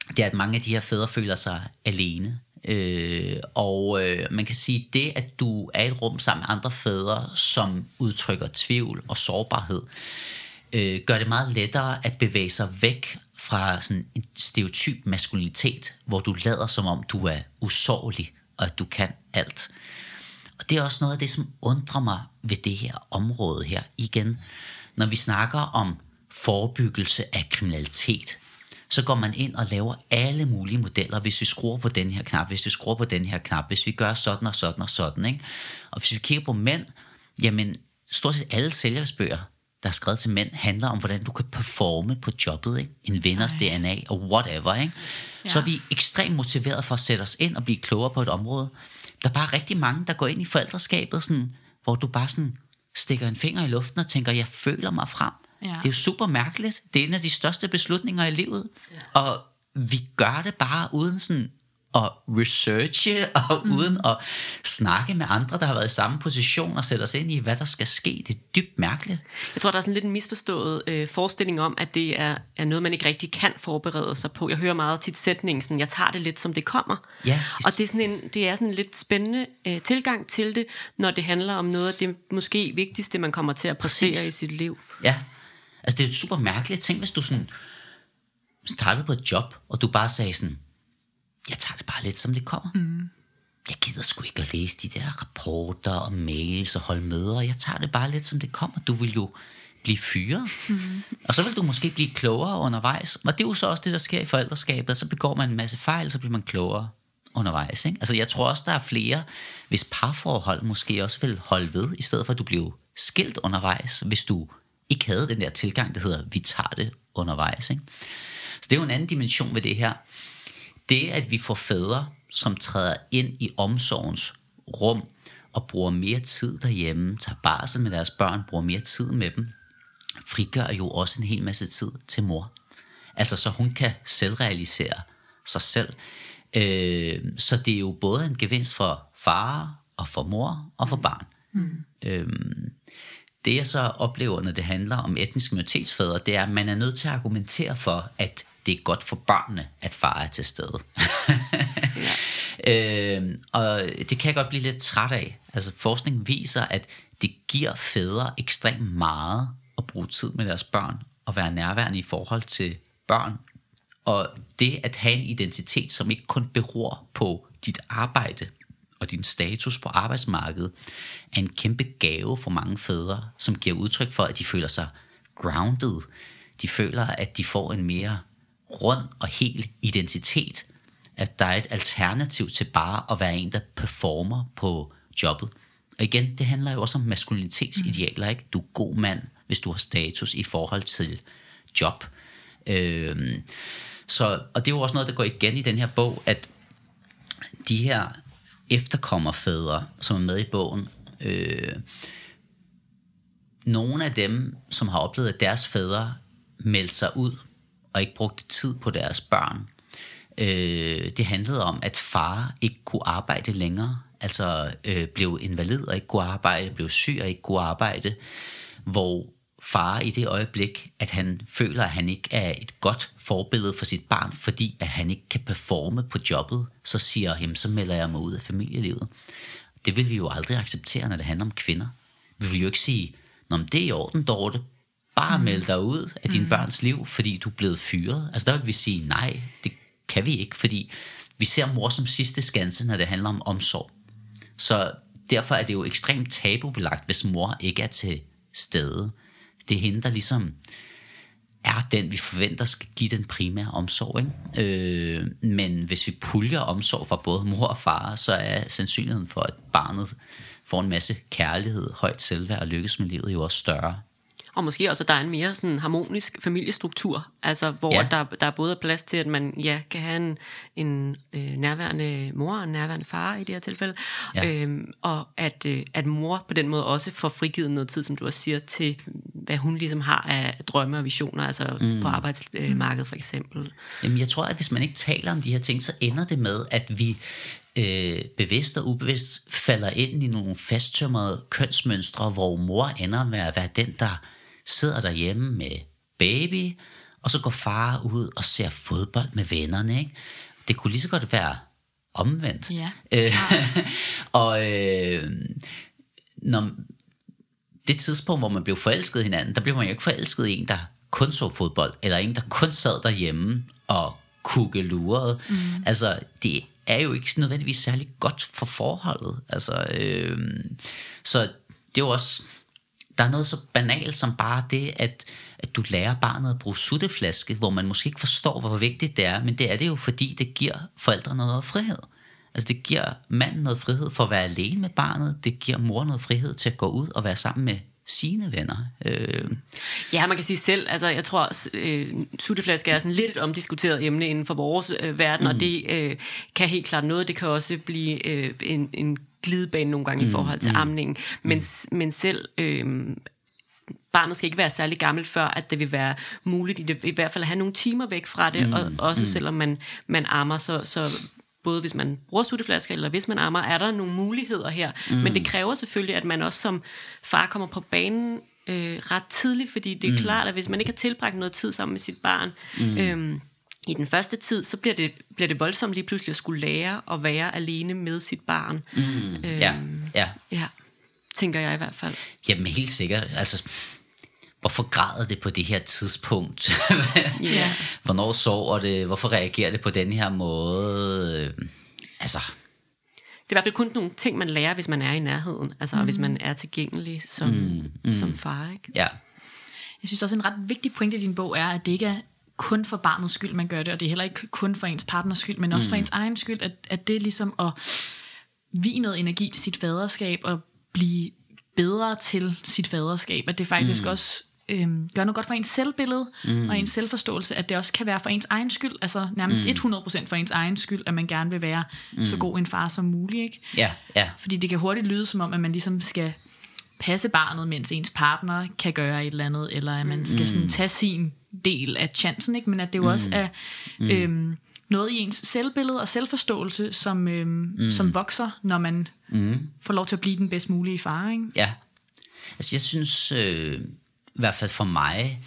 det er, at mange af de her fædre føler sig alene. Øh, og øh, man kan sige, det at du er i et rum sammen med andre fædre, som udtrykker tvivl og sårbarhed, øh, gør det meget lettere at bevæge sig væk fra sådan en stereotyp maskulinitet, hvor du lader som om du er usårlig, og at du kan alt. Og det er også noget af det, som undrer mig ved det her område her. Igen, når vi snakker om forebyggelse af kriminalitet, så går man ind og laver alle mulige modeller, hvis vi skruer på den her knap, hvis vi skruer på den her knap, hvis vi gør sådan og sådan og sådan. Ikke? Og hvis vi kigger på mænd, jamen stort set alle sælgersbøger der er skrevet til mænd, handler om, hvordan du kan performe på jobbet, ikke? en vinders Ej. DNA og whatever. Ikke? Ja. Så er vi ekstremt motiveret for at sætte os ind og blive klogere på et område. der er bare rigtig mange, der går ind i forældreskabet, sådan, hvor du bare sådan stikker en finger i luften og tænker, jeg føler mig frem. Ja. Det er jo super mærkeligt. Det er en af de største beslutninger i livet. Ja. Og vi gør det bare uden sådan at researche, og mm. uden at snakke med andre, der har været i samme position, og sætte os ind i, hvad der skal ske. Det er dybt mærkeligt. Jeg tror, der er sådan lidt en misforstået øh, forestilling om, at det er, er noget, man ikke rigtig kan forberede sig på. Jeg hører meget tit sætningen, sådan, jeg tager det lidt, som det kommer. Ja, det... Og det er, sådan en, det er sådan en lidt spændende øh, tilgang til det, når det handler om noget af det måske vigtigste, man kommer til at præstere Præcis. i sit liv. Ja, altså det er jo super mærkeligt. Tænk, hvis du sådan startede på et job, og du bare sagde sådan, jeg tager det bare lidt, som det kommer. Mm. Jeg gider sgu ikke at læse de der rapporter og mails og holde møder. Jeg tager det bare lidt, som det kommer. Du vil jo blive fyret. Mm. Og så vil du måske blive klogere undervejs. Og det er jo så også det, der sker i forældreskabet. Så begår man en masse fejl, så bliver man klogere undervejs. Ikke? Altså jeg tror også, der er flere, hvis parforhold måske også vil holde ved, i stedet for at du bliver skilt undervejs, hvis du ikke havde den der tilgang, der hedder, vi tager det undervejs. Ikke? Så det er jo en anden dimension ved det her det, at vi får fædre, som træder ind i omsorgens rum og bruger mere tid derhjemme, tager barsel med deres børn, bruger mere tid med dem, frigør jo også en hel masse tid til mor. Altså så hun kan selvrealisere sig selv. Øh, så det er jo både en gevinst for far og for mor og for barn. Mm. Øh, det jeg så oplever, når det handler om etniske minoritetsfædre, det er, at man er nødt til at argumentere for, at det er godt for børnene, at far er til stede. ja. øh, og det kan jeg godt blive lidt træt af. Altså forskning viser, at det giver fædre ekstremt meget at bruge tid med deres børn og være nærværende i forhold til børn. Og det at have en identitet, som ikke kun beror på dit arbejde og din status på arbejdsmarkedet, er en kæmpe gave for mange fædre, som giver udtryk for, at de føler sig grounded. De føler, at de får en mere rund og hel identitet. At der er et alternativ til bare at være en, der performer på jobbet. Og igen, det handler jo også om maskulinitetsidealer. Ikke? Du er god mand, hvis du har status i forhold til job. Øhm, så, og det er jo også noget, der går igen i den her bog, at de her efterkommerfædre, som er med i bogen, øh, nogle af dem, som har oplevet, at deres fædre meldte sig ud og ikke brugte tid på deres børn. Øh, det handlede om, at far ikke kunne arbejde længere, altså øh, blev invalid og ikke kunne arbejde, blev syg og ikke kunne arbejde, hvor far i det øjeblik, at han føler, at han ikke er et godt forbillede for sit barn, fordi at han ikke kan performe på jobbet, så siger han, så melder jeg mig ud af familielivet. Det vil vi jo aldrig acceptere, når det handler om kvinder. Vi vil jo ikke sige, Nå, det er i orden, Dorte, bare mm. melde dig ud af din mm. børns liv, fordi du er blevet fyret. Altså der vil vi sige, nej, det kan vi ikke, fordi vi ser mor som sidste skanse, når det handler om omsorg. Så derfor er det jo ekstremt tabubelagt, hvis mor ikke er til stede. Det er hende, der ligesom er den, vi forventer skal give den primære omsorg. Ikke? Øh, men hvis vi puljer omsorg fra både mor og far, så er sandsynligheden for, at barnet får en masse kærlighed, højt selvværd og lykkes med livet jo også større. Og måske også, at der er en mere sådan harmonisk familiestruktur, altså hvor ja. der, der er både plads til, at man ja, kan have en, en øh, nærværende mor og en nærværende far i det her tilfælde, ja. øhm, og at, øh, at mor på den måde også får frigivet noget tid, som du også siger, til hvad hun ligesom har af drømme og visioner, altså mm. på arbejdsmarkedet for eksempel. Jamen jeg tror, at hvis man ikke taler om de her ting, så ender det med, at vi øh, bevidst og ubevidst falder ind i nogle fasttømrede kønsmønstre, hvor mor ender med at være den, der sidder derhjemme med baby, og så går far ud og ser fodbold med vennerne. Ikke? Det kunne lige så godt være omvendt. Ja, øh, og øh, når det tidspunkt, hvor man blev forelsket hinanden, der blev man jo ikke forelsket i en, der kun så fodbold, eller en, der kun sad derhjemme og kukkelurede. Mm. Altså, det er jo ikke nødvendigvis særlig godt for forholdet. Altså, øh, så det er jo også der er noget så banalt som bare det, at, at du lærer barnet at bruge sutteflaske, hvor man måske ikke forstår, hvor vigtigt det er, men det er det jo, fordi det giver forældrene noget frihed. Altså det giver manden noget frihed for at være alene med barnet, det giver mor noget frihed til at gå ud og være sammen med sine venner. Øh. Ja, man kan sige selv, altså jeg tror, øh, sutteflaske er sådan lidt et omdiskuteret emne inden for vores øh, verden, mm. og det øh, kan helt klart noget, det kan også blive øh, en, en glidebane nogle gange mm. i forhold til mm. amningen, men, mm. men selv... Øh, barnet skal ikke være særlig gammelt, før at det vil være muligt i, det, i hvert fald at have nogle timer væk fra det, mm. og også mm. selvom man, man ammer, så, så både hvis man bruger sutteflasker, eller hvis man ammer, er der nogle muligheder her. Mm. Men det kræver selvfølgelig, at man også som far kommer på banen øh, ret tidligt, fordi det er mm. klart, at hvis man ikke har tilbragt noget tid sammen med sit barn, mm. øhm, i den første tid, så bliver det, bliver det voldsomt lige pludselig at skulle lære at være alene med sit barn. Mm. Øhm, ja, ja. ja, tænker jeg i hvert fald. Jamen helt sikkert. Altså, hvorfor græder det på det her tidspunkt? yeah. Hvornår sover det? Hvorfor reagerer det på den her måde? Altså... Det er i hvert fald kun nogle ting, man lærer, hvis man er i nærheden. Altså, mm. hvis man er tilgængelig som, mm. Mm. som far. Ikke? Ja. Jeg synes også, en ret vigtig pointe i din bog er, at det ikke er kun for barnets skyld, man gør det, og det er heller ikke kun for ens partners skyld, men også mm. for ens egen skyld, at, at det er ligesom at vige noget energi til sit faderskab, og blive bedre til sit faderskab, at det faktisk mm. også øhm, gør noget godt for ens selvbillede mm. og ens selvforståelse, at det også kan være for ens egen skyld, altså nærmest mm. 100% for ens egen skyld, at man gerne vil være mm. så god en far som muligt. Ikke? Ja, ja. Fordi det kan hurtigt lyde som om, at man ligesom skal passe barnet, mens ens partner kan gøre et eller andet, eller at man skal mm. sådan tage sin del af chancen, ikke? men at det jo mm. også er mm. øhm, noget i ens selvbillede og selvforståelse, som, øhm, mm. som vokser, når man mm. får lov til at blive den bedst mulige far. Ikke? Ja, altså jeg synes... Øh i hvert fald for mig,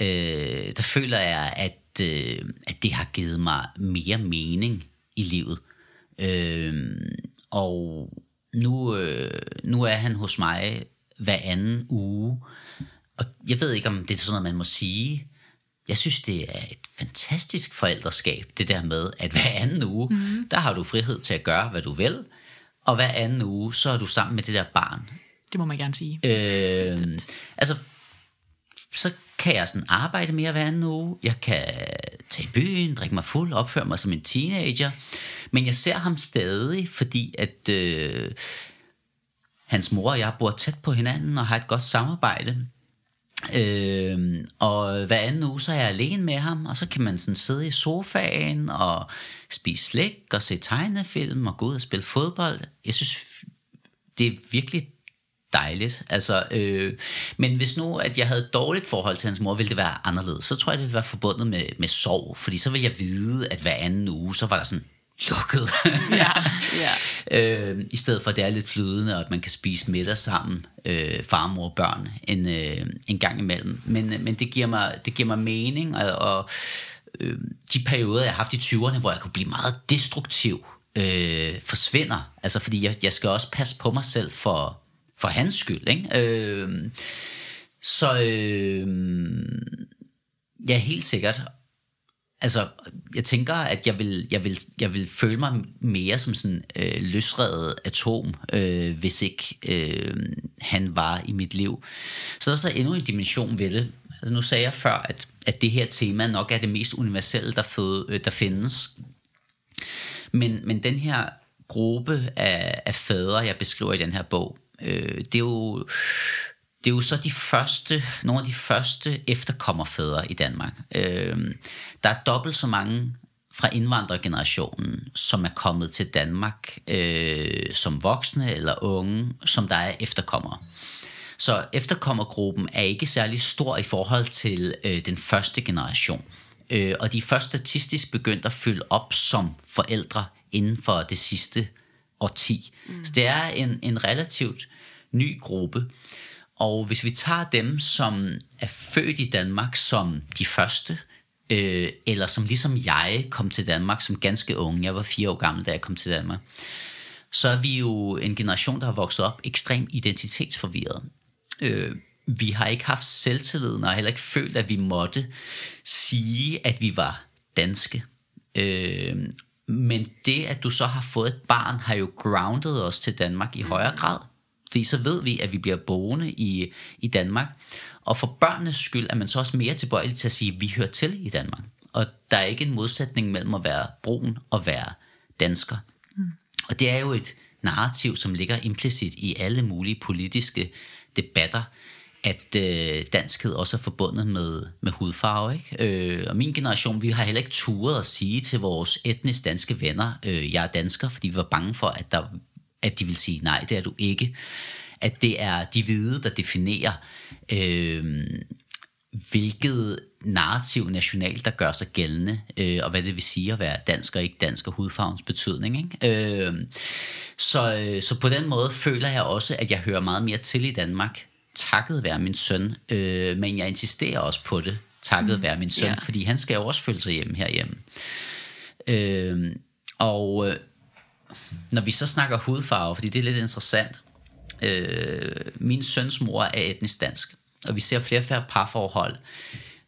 øh, der føler jeg, at, øh, at det har givet mig mere mening i livet. Øh, og nu, øh, nu er han hos mig hver anden uge, og jeg ved ikke, om det er sådan noget, man må sige. Jeg synes, det er et fantastisk forældreskab, det der med, at hver anden uge, mm. der har du frihed til at gøre, hvad du vil, og hver anden uge, så er du sammen med det der barn. Det må man gerne sige. Øh, altså, så kan jeg sådan arbejde mere hver anden uge. Jeg kan tage i byen, drikke mig fuld, opføre mig som en teenager. Men jeg ser ham stadig, fordi at øh, hans mor og jeg bor tæt på hinanden og har et godt samarbejde. Øh, og hver anden uge, så er jeg alene med ham, og så kan man sådan sidde i sofaen og spise slik og se tegnefilm og gå ud og spille fodbold. Jeg synes, det er virkelig dejligt. Altså, øh, men hvis nu, at jeg havde et dårligt forhold til hans mor, ville det være anderledes. Så tror jeg, det ville være forbundet med, med sorg. Fordi så ville jeg vide, at hver anden uge, så var der sådan lukket. ja, ja. øh, I stedet for, at det er lidt flydende, og at man kan spise middag sammen, øh, far, mor og børn, en, øh, en gang imellem. Men, men det, giver mig, det giver mig mening, og, og øh, de perioder, jeg har haft i 20'erne, hvor jeg kunne blive meget destruktiv, øh, forsvinder. Altså, fordi jeg, jeg skal også passe på mig selv for for hans skyld. Ikke? Øh, så øh, ja, helt sikkert. Altså, jeg tænker, at jeg vil, jeg vil, jeg vil føle mig mere som sådan øh, løsredet atom, øh, hvis ikke øh, han var i mit liv. Så der er så endnu en dimension ved det. Altså, nu sagde jeg før, at, at det her tema nok er det mest universelle, der, fød, øh, der findes. Men, men den her gruppe af, af fædre, jeg beskriver i den her bog, øh, det er jo det er jo så de første, nogle af de første efterkommerfædre i Danmark. Øh, der er dobbelt så mange fra indvandrergenerationen, som er kommet til Danmark øh, som voksne eller unge, som der er efterkommere. Så efterkommergruppen er ikke særlig stor i forhold til øh, den første generation. Øh, og de er først statistisk begyndt at fylde op som forældre inden for det sidste årti. Mm. Så det er en, en relativt ny gruppe. Og hvis vi tager dem, som er født i Danmark som de første, øh, eller som ligesom jeg kom til Danmark som ganske ung, jeg var fire år gammel, da jeg kom til Danmark, så er vi jo en generation, der har vokset op ekstremt identitetsforvirret. Øh, vi har ikke haft selvtilliden, og heller ikke følt, at vi måtte sige, at vi var danske. Øh, men det, at du så har fået et barn, har jo grounded os til Danmark i højere grad. Fordi så ved vi, at vi bliver boende i, i Danmark. Og for børnenes skyld er man så også mere tilbøjelig til at sige, at vi hører til i Danmark. Og der er ikke en modsætning mellem at være brun og være dansker. Mm. Og det er jo et narrativ, som ligger implicit i alle mulige politiske debatter at øh, danskhed også er forbundet med, med hudfarve. Ikke? Øh, og min generation, vi har heller ikke turet at sige til vores etnisk danske venner, øh, jeg er dansker, fordi vi var bange for, at, der, at de vil sige, nej, det er du ikke. At det er de hvide, der definerer, øh, hvilket narrativ nationalt, der gør sig gældende, øh, og hvad det vil sige at være dansk og ikke dansk og hudfarvens betydning. Ikke? Øh, så, øh, så på den måde føler jeg også, at jeg hører meget mere til i Danmark, takket være min søn, øh, men jeg insisterer også på det, takket mm, være min søn, yeah. fordi han skal jo også føle sig hjemme herhjemme. Øh, og øh, når vi så snakker hudfarve, fordi det er lidt interessant, øh, min søns mor er etnisk dansk, og vi ser flere og flere parforhold,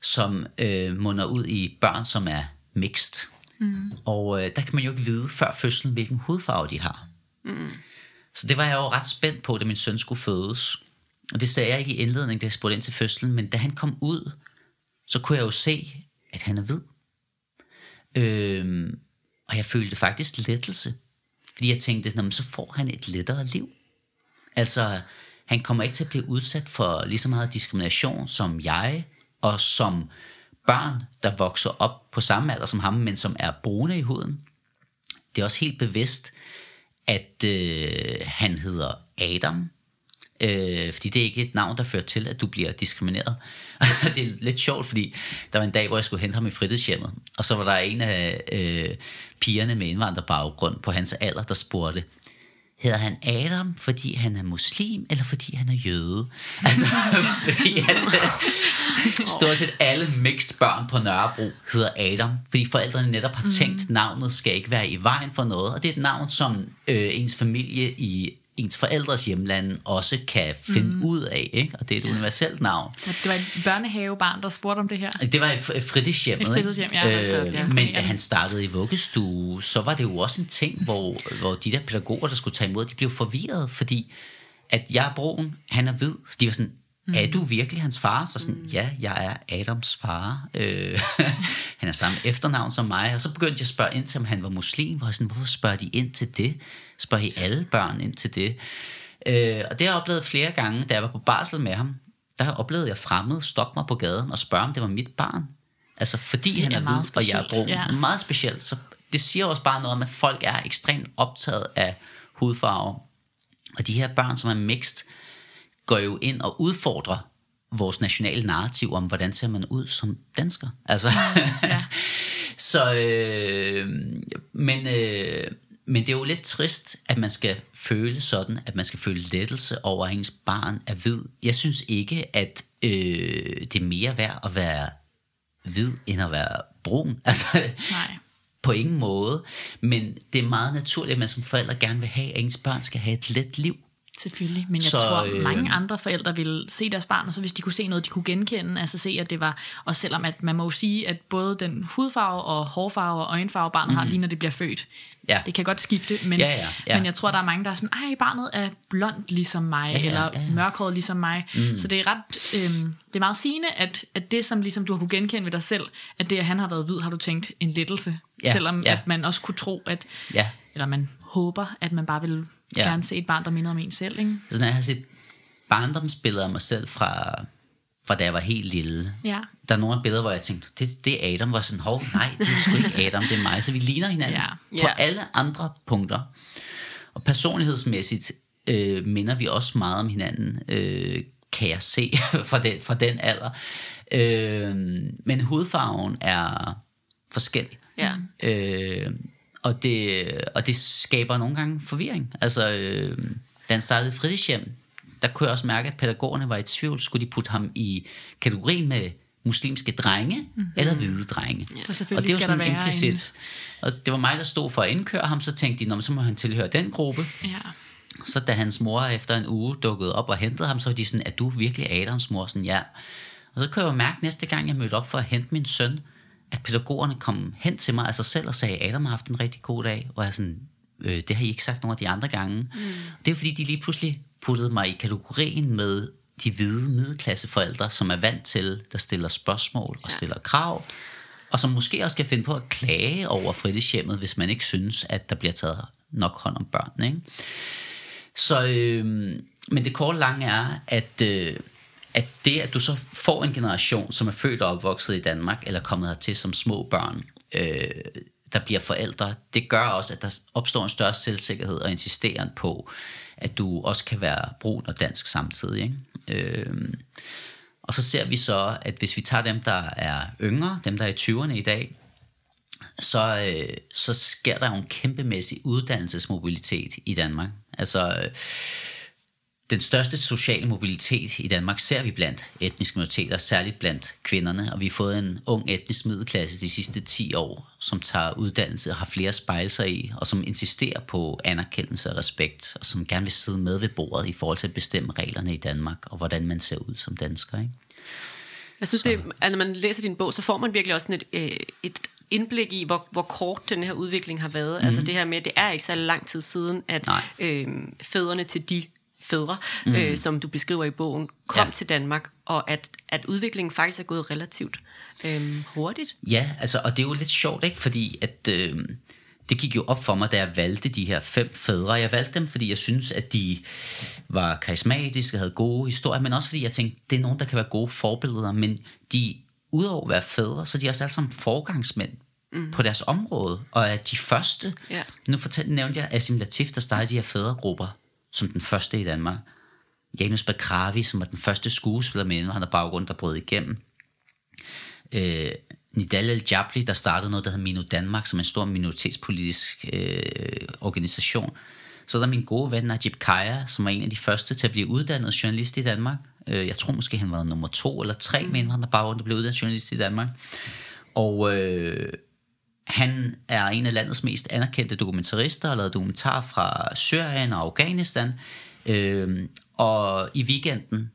som øh, munder ud i børn, som er mixed. Mm. Og øh, der kan man jo ikke vide før fødslen, hvilken hudfarve de har. Mm. Så det var jeg jo ret spændt på, da min søn skulle fødes. Og det sagde jeg ikke i indledningen, da jeg spurgte ind til fødslen, men da han kom ud, så kunne jeg jo se, at han er hvid. Øhm, og jeg følte faktisk lettelse. Fordi jeg tænkte, så får han et lettere liv. Altså, han kommer ikke til at blive udsat for lige så meget diskrimination som jeg, og som børn, der vokser op på samme alder som ham, men som er brune i huden. Det er også helt bevidst, at øh, han hedder Adam, øh, fordi det er ikke et navn, der fører til, at du bliver diskrimineret. det er lidt sjovt, fordi der var en dag, hvor jeg skulle hente ham i fritidshjemmet, og så var der en af øh, pigerne med indvandrerbaggrund på hans alder, der spurgte, hedder han Adam, fordi han er muslim, eller fordi han er jøde? Altså, fordi at, stort set alle mixed børn på Nørrebro hedder Adam, fordi forældrene netop har tænkt, mm. navnet skal ikke være i vejen for noget, og det er et navn, som øh, ens familie i ens forældres hjemland også kan finde mm. ud af, ikke? og det er et ja. universelt navn. Ja, det var et børnehavebarn, der spurgte om det her. Det var et fritidshjem, et fritidshjem ja, øh, ja. Men da han startede i vuggestue, så var det jo også en ting, hvor, hvor de der pædagoger, der skulle tage imod, de blev forvirret, fordi at jeg er broen, han er hvid, så de var sådan, Mm. Er du virkelig hans far? Så sådan, mm. ja, jeg er Adams far. Øh, han er samme efternavn som mig. Og så begyndte jeg at spørge ind til, om han var muslim. Hvor jeg sådan, hvorfor spørger de ind til det? Spørger I alle børn ind til det? Øh, og det har jeg oplevet flere gange, da jeg var på barsel med ham. Der oplevede jeg fremmede stoppe mig på gaden og spørge, om det var mit barn. Altså fordi det han er, er hvid, og jeg er brun. Ja. Meget specielt. Så det siger også bare noget om, at folk er ekstremt optaget af hudfarve. Og de her børn, som er mixed, går jo ind og udfordrer vores nationale narrativ om, hvordan ser man ud som dansker. Altså, ja. så, øh, men, øh, men det er jo lidt trist, at man skal føle sådan, at man skal føle lettelse over, at ens barn er hvid. Jeg synes ikke, at øh, det er mere værd at være hvid, end at være brun. Altså, Nej. På ingen måde. Men det er meget naturligt, at man som forældre gerne vil have, at ens børn skal have et let liv. Selvfølgelig, men jeg så, tror, øh, mange andre forældre vil se deres barn, og så hvis de kunne se noget, de kunne genkende, altså se, at det var, og selvom at man må jo sige, at både den hudfarve og hårfarve og øjenfarve, barnet mm. har, mhm. lige når det bliver født, ja. det kan godt skifte, men, ja, ja, ja. men jeg tror, der er mange, der er sådan, ej, barnet er blond ligesom mig, ja, ja, eller ja. mørkhåret ligesom mig, mm. så det er ret, øh, det er meget sigende, at, at det, som ligesom du har kunne genkende ved dig selv, at det, at han har været hvid, har du tænkt en lettelse, ja, selvom ja. at man også kunne tro, at, ja. eller man håber, at man bare vil ja. gerne se et barn, der minder om en selv. Ikke? Så når jeg har set barndomsbilleder af mig selv fra, fra da jeg var helt lille, ja. der er nogle af billeder, hvor jeg tænkte, det, det er Adam, var sådan, hov, nej, det er sgu ikke Adam, det er mig. Så vi ligner hinanden ja. på ja. alle andre punkter. Og personlighedsmæssigt øh, minder vi også meget om hinanden, øh, kan jeg se fra den, fra den alder. Øh, men hudfarven er forskellig. Ja. Øh, og det, og det skaber nogle gange forvirring. Altså, øh, da han startede fritidshjem, der kunne jeg også mærke, at pædagogerne var i tvivl. Skulle de putte ham i kategorien med muslimske drenge mm-hmm. eller hvide drenge? Ja, selvfølgelig og det var sådan implicit. En... Og det var mig, der stod for at indkøre ham, så tænkte de, så må han tilhøre den gruppe. Ja. Så da hans mor efter en uge dukkede op og hentede ham, så var de sådan, er du virkelig Adams mor? Sådan, ja. Og så kunne jeg jo mærke næste gang, jeg mødte op for at hente min søn, at pædagogerne kom hen til mig af sig selv og sagde, Adam har haft en rigtig god dag, og jeg sådan, øh, det har I ikke sagt nogen af de andre gange. Mm. Det er fordi, de lige pludselig puttede mig i kategorien med de hvide middelklasseforældre, som er vant til, der stiller spørgsmål og stiller krav, og som måske også skal finde på at klage over fritidshjemmet, hvis man ikke synes, at der bliver taget nok hånd om børn. Ikke? Så, øh, men det korte lange er, at, øh, at det, at du så får en generation, som er født og opvokset i Danmark, eller kommet hertil som små børn, øh, der bliver forældre, det gør også, at der opstår en større selvsikkerhed og insisteren på, at du også kan være brun og dansk samtidig. Ikke? Øh, og så ser vi så, at hvis vi tager dem, der er yngre, dem, der er i 20'erne i dag, så, øh, så sker der jo en kæmpemæssig uddannelsesmobilitet i Danmark. Altså, øh, den største sociale mobilitet i Danmark ser vi blandt etniske minoriteter, særligt blandt kvinderne, og vi har fået en ung etnisk middelklasse de sidste 10 år, som tager uddannelse og har flere spejle sig i, og som insisterer på anerkendelse og respekt, og som gerne vil sidde med ved bordet i forhold til at bestemme reglerne i Danmark, og hvordan man ser ud som dansker. Ikke? Jeg synes, det, at når man læser din bog, så får man virkelig også sådan et, øh, et indblik i, hvor, hvor kort den her udvikling har været. Mm. Altså det her med, det er ikke så lang tid siden, at øh, fædrene til de fædre, mm. øh, som du beskriver i bogen, kom ja. til Danmark, og at, at udviklingen faktisk er gået relativt øh, hurtigt. Ja, altså, og det er jo lidt sjovt, ikke? fordi at, øh, det gik jo op for mig, da jeg valgte de her fem fædre. Jeg valgte dem, fordi jeg synes, at de var karismatiske, havde gode historier, men også fordi jeg tænkte, det er nogen, der kan være gode forbilleder, men de, udover at være fædre, så de er også alle sammen forgangsmænd mm. på deres område, og er de første. Ja. Nu fortalte, nævnte jeg Asim Latif, der startede de her fædregrupper, som den første i Danmark. Janus Bakravi, som var den første skuespiller med indvandrerbaggrund, der brød igennem. Øh, Nidal El Jabli, der startede noget, der hedder Mino Danmark, som er en stor minoritetspolitisk øh, organisation. Så er der min gode ven Najib Kaya, som var en af de første til at blive uddannet journalist i Danmark. Øh, jeg tror måske, han var nummer to eller tre med indvandrerbaggrund, der blev uddannet journalist i Danmark. Og øh, han er en af landets mest anerkendte dokumentarister, og lavet dokumentar fra Syrien og Afghanistan. Øh, og i weekenden,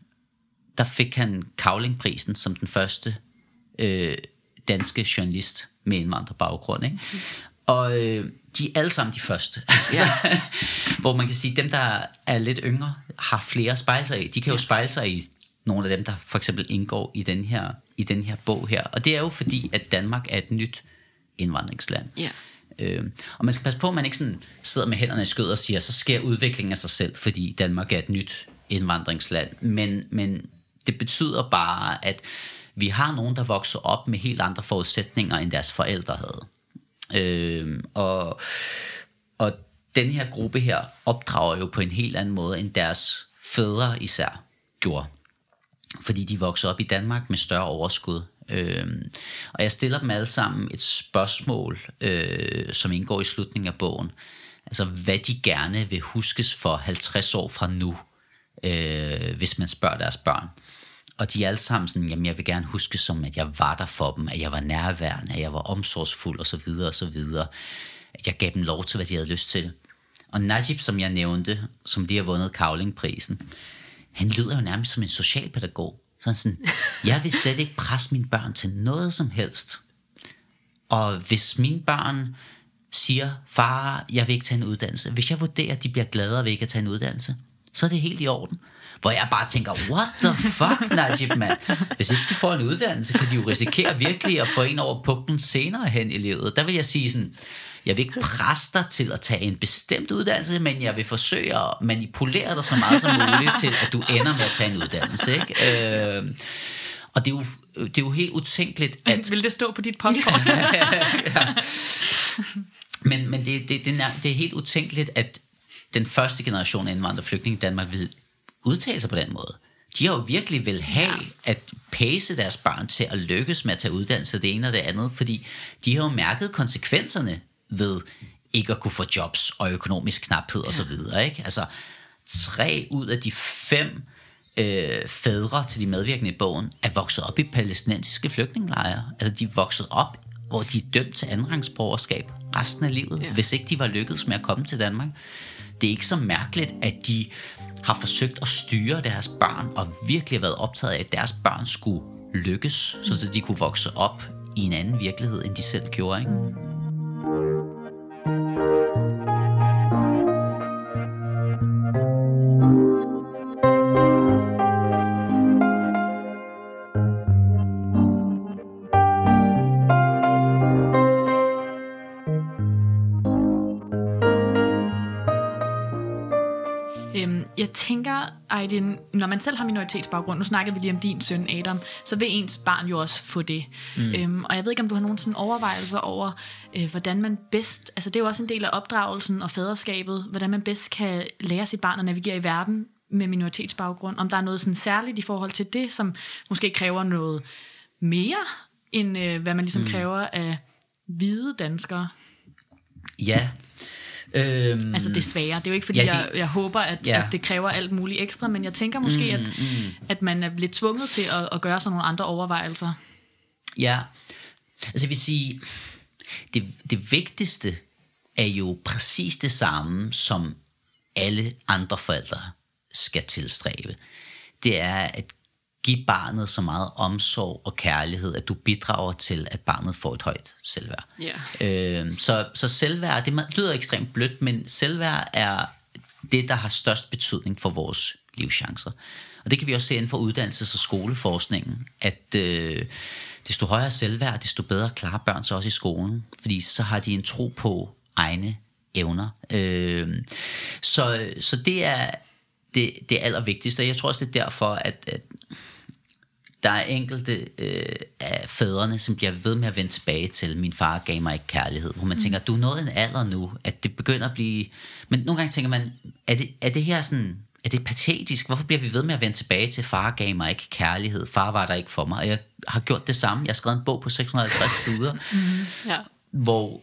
der fik han Kavlingprisen som den første øh, danske journalist med indvandrerbaggrund. Ikke? Mm. Og øh, de er alle sammen de første. Ja. Hvor man kan sige, at dem, der er lidt yngre, har flere spejle sig i. De kan jo spejle sig i nogle af dem, der for eksempel indgår i den her, i den her bog her. Og det er jo fordi, at Danmark er et nyt indvandringsland. Ja. Øh, og man skal passe på, at man ikke sådan sidder med hænderne i skød og siger, så sker udviklingen af sig selv, fordi Danmark er et nyt indvandringsland. Men, men det betyder bare, at vi har nogen, der vokser op med helt andre forudsætninger, end deres forældre havde. Øh, og, og den her gruppe her opdrager jo på en helt anden måde, end deres fædre især gjorde. Fordi de vokser op i Danmark med større overskud. Øh, og jeg stiller dem alle sammen et spørgsmål, øh, som indgår i slutningen af bogen. Altså, hvad de gerne vil huskes for 50 år fra nu, øh, hvis man spørger deres børn. Og de er alle sammen sådan, jamen jeg vil gerne huske som, at jeg var der for dem, at jeg var nærværende, at jeg var omsorgsfuld og så videre og så videre. At jeg gav dem lov til, hvad de havde lyst til. Og Najib, som jeg nævnte, som lige har vundet Kavlingprisen, han lyder jo nærmest som en socialpædagog. Sådan sådan, jeg vil slet ikke presse mine børn til noget som helst. Og hvis mine børn siger, far, jeg vil ikke tage en uddannelse. Hvis jeg vurderer, at de bliver gladere ved ikke at tage en uddannelse, så er det helt i orden. Hvor jeg bare tænker, what the fuck, Najib, mand? Hvis ikke de får en uddannelse, kan de jo risikere virkelig at få en over pukken senere hen i livet. Der vil jeg sige sådan, jeg vil ikke presse dig til at tage en bestemt uddannelse, men jeg vil forsøge at manipulere dig så meget som muligt til, at du ender med at tage en uddannelse. Ikke? Øh, og det er, jo, det er jo helt utænkeligt, at... Vil det stå på dit postkort? ja. Men, men det, det, det, er, det er helt utænkeligt, at den første generation af indvandrerflygtninge i Danmark vil udtale sig på den måde. De har jo virkelig vil have ja. at pace deres børn til at lykkes med at tage uddannelse det ene og det andet, fordi de har jo mærket konsekvenserne ved ikke at kunne få jobs og økonomisk knaphed osv. Ikke? Altså, tre ud af de fem øh, fædre til de medvirkende i bogen er vokset op i palæstinensiske flygtningelejre. Altså, de er vokset op, hvor de er dømt til andenrangsborgerskab resten af livet, ja. hvis ikke de var lykkedes med at komme til Danmark. Det er ikke så mærkeligt, at de har forsøgt at styre deres børn og virkelig været optaget af, at deres børn skulle lykkes, så de kunne vokse op i en anden virkelighed, end de selv gjorde. Ikke? Tænker, Aydin, når man selv har minoritetsbaggrund, nu snakkede vi lige om din søn Adam, så vil ens barn jo også få det. Mm. Øhm, og jeg ved ikke, om du har nogen sådan overvejelser over, øh, hvordan man bedst, altså det er jo også en del af opdragelsen og faderskabet, hvordan man bedst kan lære sit barn at navigere i verden med minoritetsbaggrund, om der er noget sådan særligt i forhold til det, som måske kræver noget mere, end øh, hvad man ligesom mm. kræver af hvide danskere. Ja, Øhm, altså desværre. Det er jo ikke fordi, ja, det, jeg, jeg håber, at, ja. at det kræver alt muligt ekstra, men jeg tænker måske, mm, at, mm. at man er lidt tvunget til at, at gøre sig nogle andre overvejelser. Ja, altså jeg vil sige, det, det vigtigste er jo præcis det samme, som alle andre forældre skal tilstræbe. Det er at give barnet så meget omsorg og kærlighed, at du bidrager til, at barnet får et højt selvværd. Yeah. Øh, så, så selvværd, det lyder ekstremt blødt, men selvværd er det, der har størst betydning for vores livschancer. Og det kan vi også se inden for uddannelses- og skoleforskningen, at øh, desto højere selvværd, desto bedre klarer børn sig også i skolen, fordi så har de en tro på egne evner. Øh, så, så det er det, det allervigtigste, og jeg tror også, det er derfor, at, at der er enkelte øh, af fædrene, som bliver ved med at vende tilbage til, min far gav mig ikke kærlighed. Hvor man mm. tænker, du er nået en alder nu, at det begynder at blive... Men nogle gange tænker man, er det, er det her sådan... Er det patetisk? Hvorfor bliver vi ved med at vende tilbage til, far gav mig ikke kærlighed, far var der ikke for mig, og jeg har gjort det samme. Jeg har skrevet en bog på 650 sider, mm, ja. hvor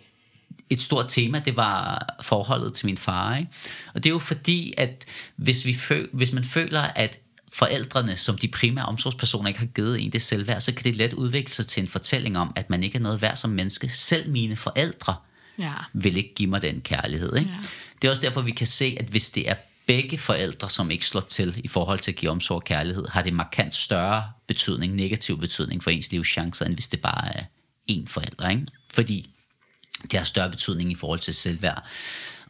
et stort tema, det var forholdet til min far. Ikke? Og det er jo fordi, at hvis, vi føl, hvis man føler, at forældrene, som de primære omsorgspersoner ikke har givet en det selvværd, så kan det let udvikle sig til en fortælling om, at man ikke er noget værd som menneske. Selv mine forældre ja. vil ikke give mig den kærlighed. Ikke? Ja. Det er også derfor, vi kan se, at hvis det er begge forældre, som ikke slår til i forhold til at give omsorg og kærlighed, har det markant større betydning, negativ betydning for ens livschancer, end hvis det bare er én forælder. Ikke? Fordi det har større betydning i forhold til selvværd,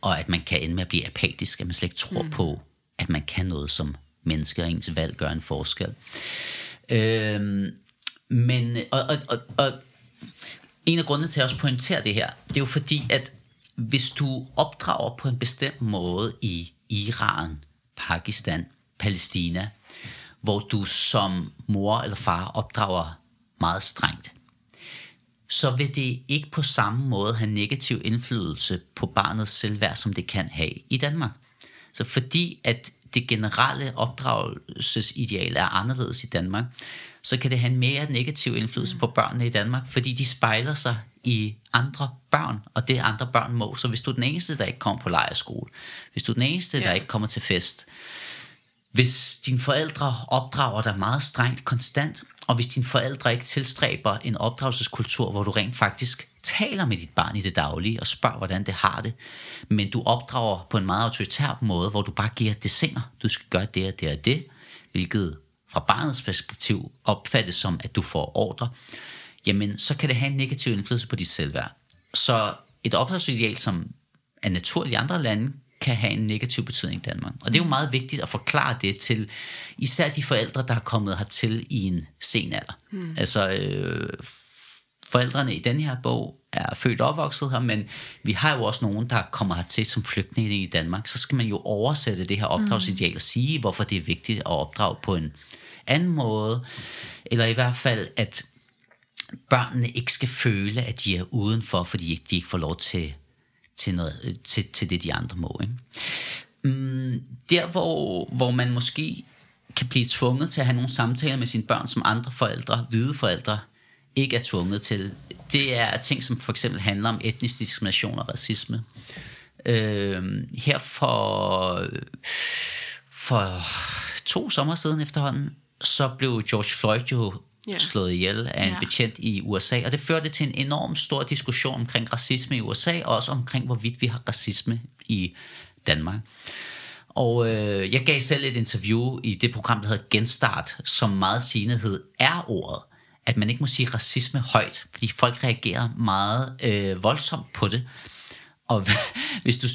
og at man kan ende med at blive apatisk, at man slet ikke tror mm. på, at man kan noget som mennesker, og ens valg gør en forskel. Øhm, men, og, og, og, og en af grundene til at også pointere det her, det er jo fordi, at hvis du opdrager på en bestemt måde i Iran, Pakistan, Palæstina, hvor du som mor eller far opdrager meget strengt, så vil det ikke på samme måde have negativ indflydelse på barnets selvværd, som det kan have i Danmark. Så fordi at det generelle opdragelsesideal er anderledes i Danmark, så kan det have en mere negativ indflydelse på børnene i Danmark, fordi de spejler sig i andre børn, og det andre børn må. Så hvis du er den eneste, der ikke kommer på lejerskole, hvis du er den eneste, ja. der ikke kommer til fest, hvis dine forældre opdrager dig meget strengt konstant, og hvis dine forældre ikke tilstræber en opdragelseskultur, hvor du rent faktisk taler med dit barn i det daglige og spørger, hvordan det har det, men du opdrager på en meget autoritær måde, hvor du bare giver det singer. Du skal gøre det og det og det, hvilket fra barnets perspektiv opfattes som, at du får ordre, jamen så kan det have en negativ indflydelse på dit selvværd. Så et opdragelsesideal, som er naturligt i andre lande, kan have en negativ betydning i Danmark. Og det er jo meget vigtigt at forklare det til især de forældre, der har kommet hertil i en sen alder. Mm. Altså øh, forældrene i den her bog er født og opvokset her, men vi har jo også nogen, der kommer hertil som flygtninge i Danmark. Så skal man jo oversætte det her opdragsideal og sige, hvorfor det er vigtigt at opdrage på en anden måde, eller i hvert fald, at børnene ikke skal føle, at de er udenfor, fordi de ikke får lov til til, noget, til, til det, de andre må. Ikke? Mm, der, hvor, hvor man måske kan blive tvunget til at have nogle samtaler med sine børn, som andre forældre, hvide forældre, ikke er tvunget til, det er ting, som for eksempel handler om etnisk diskrimination og racisme. Øh, her for, for to sommer siden efterhånden, så blev George Floyd jo yeah. slået ihjel af en yeah. betjent i USA, og det førte til en enorm stor diskussion omkring racisme i USA, og også omkring, hvorvidt vi har racisme i Danmark. Og øh, jeg gav selv et interview i det program, der hedder Genstart, som meget sigende hed er ordet. At man ikke må sige racisme højt, fordi folk reagerer meget øh, voldsomt på det. Og hvis du